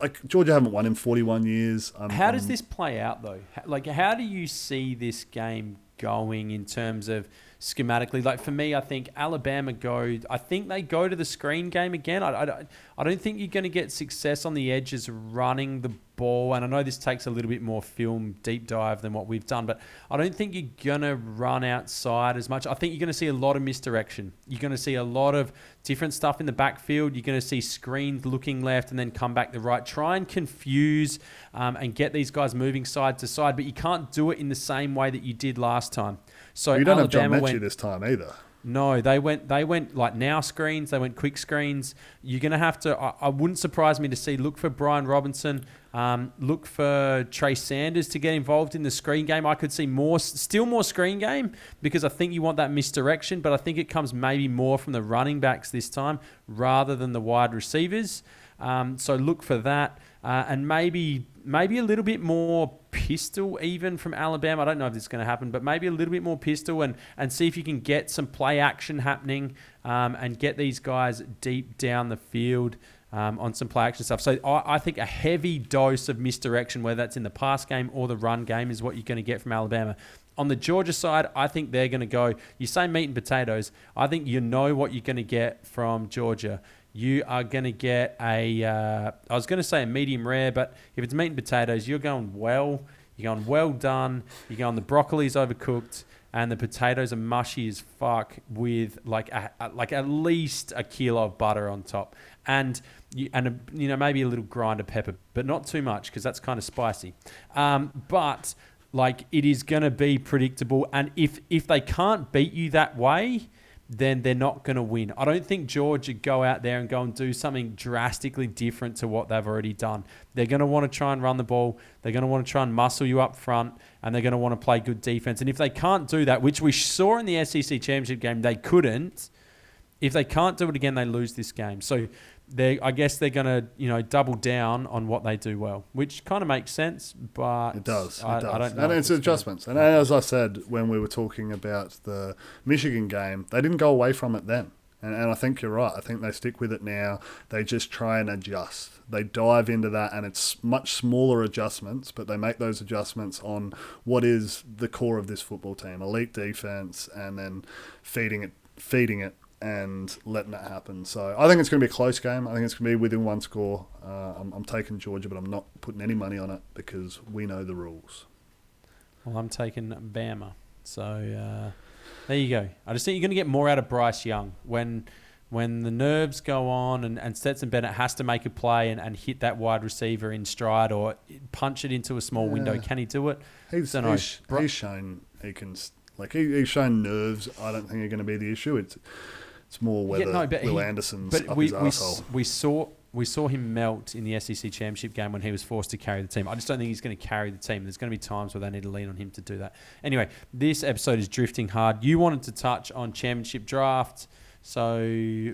like Georgia haven't won in 41 years. I'm, How does I'm- this play out though? Like, how do you see this game going in terms of schematically? Like for me, I think Alabama go. I think they go to the screen game again. I, I, don't- I don't think you're going to get success on the edges running the ball. And I know this takes a little bit more film deep dive than what we've done, but I don't think you're going to run outside as much. I think you're going to see a lot of misdirection. You're going to see a lot of different stuff in the backfield. You're going to see screens looking left and then come back the right. Try and confuse um, and get these guys moving side to side, but you can't do it in the same way that you did last time. So you don't have John Alabama went, this time either. no, they went. They went like now screens. They went quick screens. You're gonna have to. I, I wouldn't surprise me to see. Look for Brian Robinson. Um, look for Trey Sanders to get involved in the screen game. I could see more, still more screen game because I think you want that misdirection. But I think it comes maybe more from the running backs this time rather than the wide receivers. Um, so look for that, uh, and maybe maybe a little bit more pistol even from Alabama. I don't know if this is going to happen, but maybe a little bit more pistol and and see if you can get some play action happening um, and get these guys deep down the field. Um, on some play action stuff. So I, I think a heavy dose of misdirection, whether that's in the pass game or the run game, is what you're going to get from Alabama. On the Georgia side, I think they're going to go. You say meat and potatoes. I think you know what you're going to get from Georgia. You are going to get a. Uh, I was going to say a medium rare, but if it's meat and potatoes, you're going well. You're going well done. You're going the broccoli's overcooked and the potatoes are mushy as fuck with like a, like at least a kilo of butter on top and you, and a, you know maybe a little grind of pepper but not too much because that's kind of spicy um, but like it is going to be predictable and if if they can't beat you that way then they're not going to win. I don't think Georgia go out there and go and do something drastically different to what they've already done. They're going to want to try and run the ball. They're going to want to try and muscle you up front, and they're going to want to play good defense. And if they can't do that, which we saw in the SEC championship game, they couldn't. If they can't do it again, they lose this game. So they, I guess they're going to, you know, double down on what they do well, which kind of makes sense. But It does. It I, does. I don't know. and it's gonna- adjustments. And as I said when we were talking about the Michigan game, they didn't go away from it then. And, and I think you're right. I think they stick with it now. They just try and adjust. They dive into that, and it's much smaller adjustments, but they make those adjustments on what is the core of this football team: elite defense, and then feeding it, feeding it, and letting that happen. So I think it's going to be a close game. I think it's going to be within one score. Uh, I'm, I'm taking Georgia, but I'm not putting any money on it because we know the rules. Well, I'm taking Bama. So uh, there you go. I just think you're going to get more out of Bryce Young when when the nerves go on and, and Stetson Bennett has to make a play and, and hit that wide receiver in stride or punch it into a small window. Can he do it? He's, he's, he's shown he can like he, he's shown nerves. I don't think are going to be the issue. It's it's more whether no, but Will he- Anderson's But up we, his we, s- we saw we saw him melt in the SEC championship game when he was forced to carry the team. I just don't think he's going to carry the team. There's going to be times where they need to lean on him to do that. Anyway, this episode is drifting hard. You wanted to touch on championship draft, so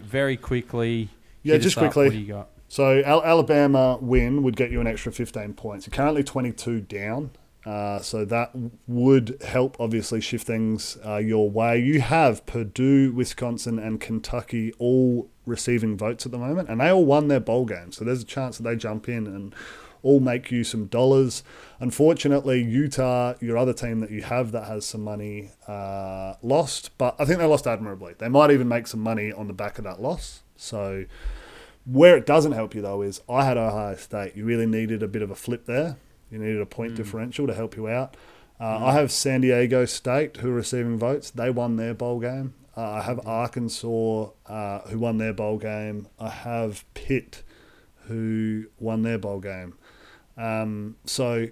very quickly. Yeah, just up. quickly. What do you got? So Al- Alabama win would get you an extra 15 points. You're currently 22 down. Uh, so that would help obviously shift things uh, your way. You have Purdue, Wisconsin, and Kentucky all receiving votes at the moment, and they all won their bowl games. So there's a chance that they jump in and all make you some dollars. Unfortunately, Utah, your other team that you have that has some money, uh, lost, but I think they lost admirably. They might even make some money on the back of that loss. So where it doesn't help you though is I had Ohio State. You really needed a bit of a flip there. You needed a point differential to help you out. Uh, I have San Diego State who are receiving votes. They won their bowl game. Uh, I have Arkansas uh, who won their bowl game. I have Pitt who won their bowl game. Um, so,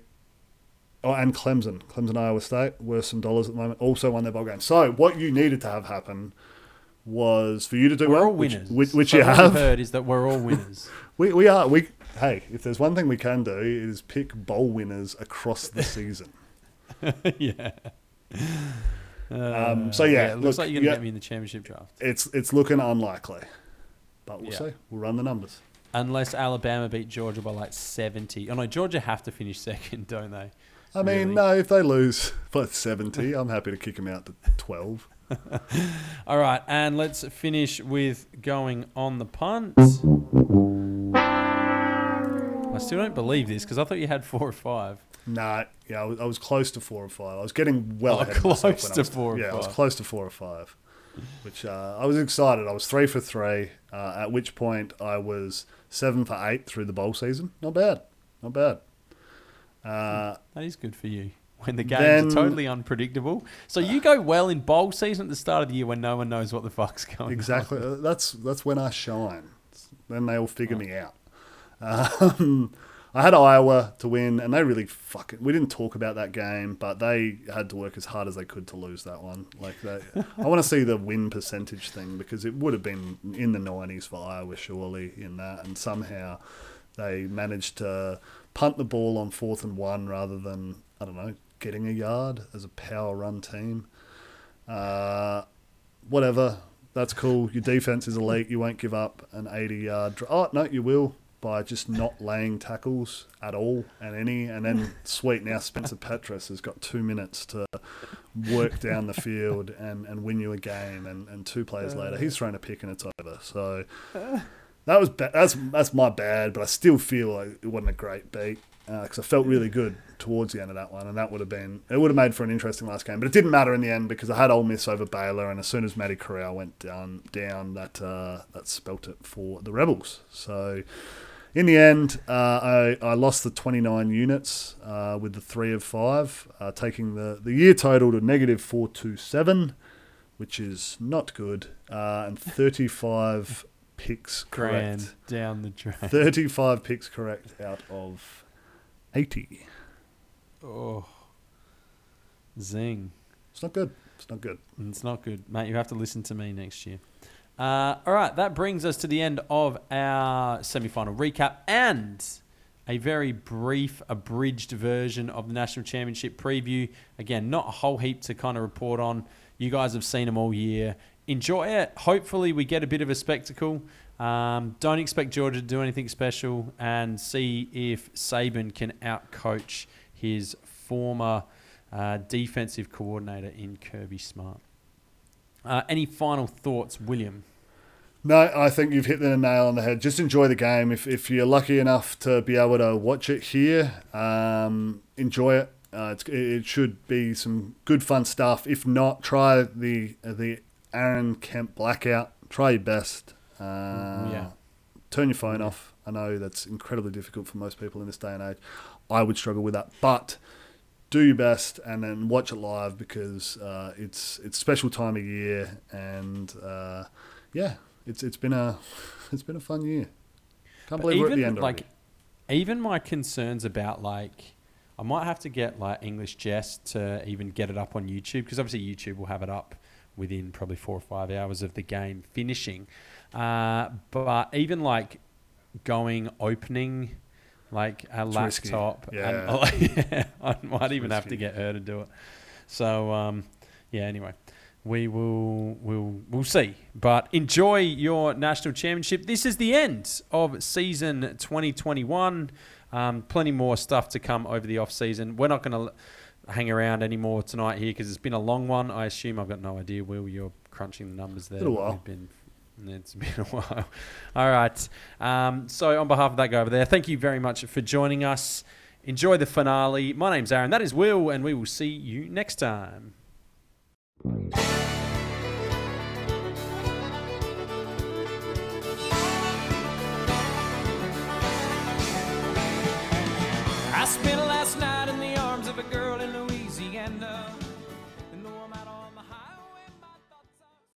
oh, and Clemson, Clemson Iowa State worth some dollars at the moment. Also won their bowl game. So what you needed to have happen was for you to do We're well, all which- winners. which, which So you what. I've heard is that we're all winners. *laughs* We, we are we hey if there's one thing we can do is pick bowl winners across the *laughs* season. *laughs* yeah. Um, so yeah, it looks like you're going to yeah. get me in the championship draft. It's it's looking unlikely, but we'll Yeah. see. We'll run the numbers. Unless Alabama beat Georgia by like 70. Oh, no, Georgia have to finish *laughs* second, don't they? I mean, Really? no, if they lose by seventy, I'm happy to kick them out to twelve. All right, and let's finish with going on the punt. I still don't believe this because I thought you had four or five. No, yeah, I was, I was close to four or five. I was getting well Oh, ahead of myself close when I to was- four or Yeah, I was close to four or five, which uh, I was excited. I was three for three. Uh, at which point I was seven for eight through the bowl season. Not bad, not bad. Uh, That is good for you. When the games Then- are totally unpredictable. So you go well in bowl season at the start of the year when no one knows what the fuck's going exactly. on. Uh, That's that's when I shine. Then they all figure me out. Um, I had Iowa to win, and they really fucking. We didn't talk about that game, but they had to work as hard as they could to lose that one. Like they, I want to see the win percentage thing because it would have been in the nineties for Iowa surely in that, and somehow they managed to punt the ball on fourth and one rather than I don't know getting a yard as a power run team. Uh, whatever. That's cool. Your defense is elite. You won't give up an 80 yard. Dr- oh, no, you will by just not laying tackles at all and any. And then, *laughs* sweet, now Spencer Petras has got two minutes to work down the field and, and win you a game. And, and two plays later, he's thrown a pick and it's over. So that was ba- that's that's my bad, but I still feel like it wasn't a great beat because I felt really good towards the end of that one, and that would have been it would have made for an interesting last game. But it didn't matter in the end because I had Ole Miss over Baylor, and as soon as Matty Corral went down, down that uh, that spelt it for the Rebels. So. In the end, uh, I, I lost the 29 units uh, with the three of five, uh, taking the, the year total to negative 427, which is not good, uh, and 35 *laughs* picks correct. Grand down the drain. 35 picks correct out of 80. Oh. Zing. It's not good. It's not good. It's not good, mate. You have to listen to me next year. Uh, all right, that brings us to the end of our semi-final recap and a very brief, abridged version of the national championship preview. Again, not a whole heap to kind of report on. You guys have seen them all year. Enjoy it. Hopefully, we get a bit of a spectacle. Um, don't expect Georgia to do anything special, and see if Saban can outcoach his former uh, defensive coordinator in Kirby Smart. Uh, any final thoughts, William? No, I think you've hit the nail on the head. Just enjoy the game. If, if you're lucky enough to be able to watch it here, um, enjoy it. Uh, it's, it should be some good fun stuff. If not, try the the Aaron Kemp blackout. Try your best. Uh, Yeah. Turn your phone off. I know that's incredibly difficult for most people in this day and age. I would struggle with that, but do your best and then watch it live because uh, it's it's a special time of year and uh, yeah, it's it's been a *laughs* it's been a fun year. Can't believe we're at the end like, already. even my concerns about like, I might have to get like English Jest to even get it up on YouTube because obviously YouTube will have it up within probably four or five hours of the game finishing. Uh, but even like going opening like a risky. laptop, Yeah. and, *laughs* I might even have to get her to do it. So um, yeah. Anyway, we will we'll we'll see. But enjoy your national championship. This is the end of season 2021. Um, plenty more stuff to come over the off season. We're not going to hang around anymore tonight here because it's been a long one. I assume I've got no idea. Will you're crunching the numbers there? A while. We've been it's *laughs* been a while. All right. Um, so, on behalf of that guy over there, thank you very much for joining us. Enjoy the finale. My name's Aaron. That is Will, and we will see you next time.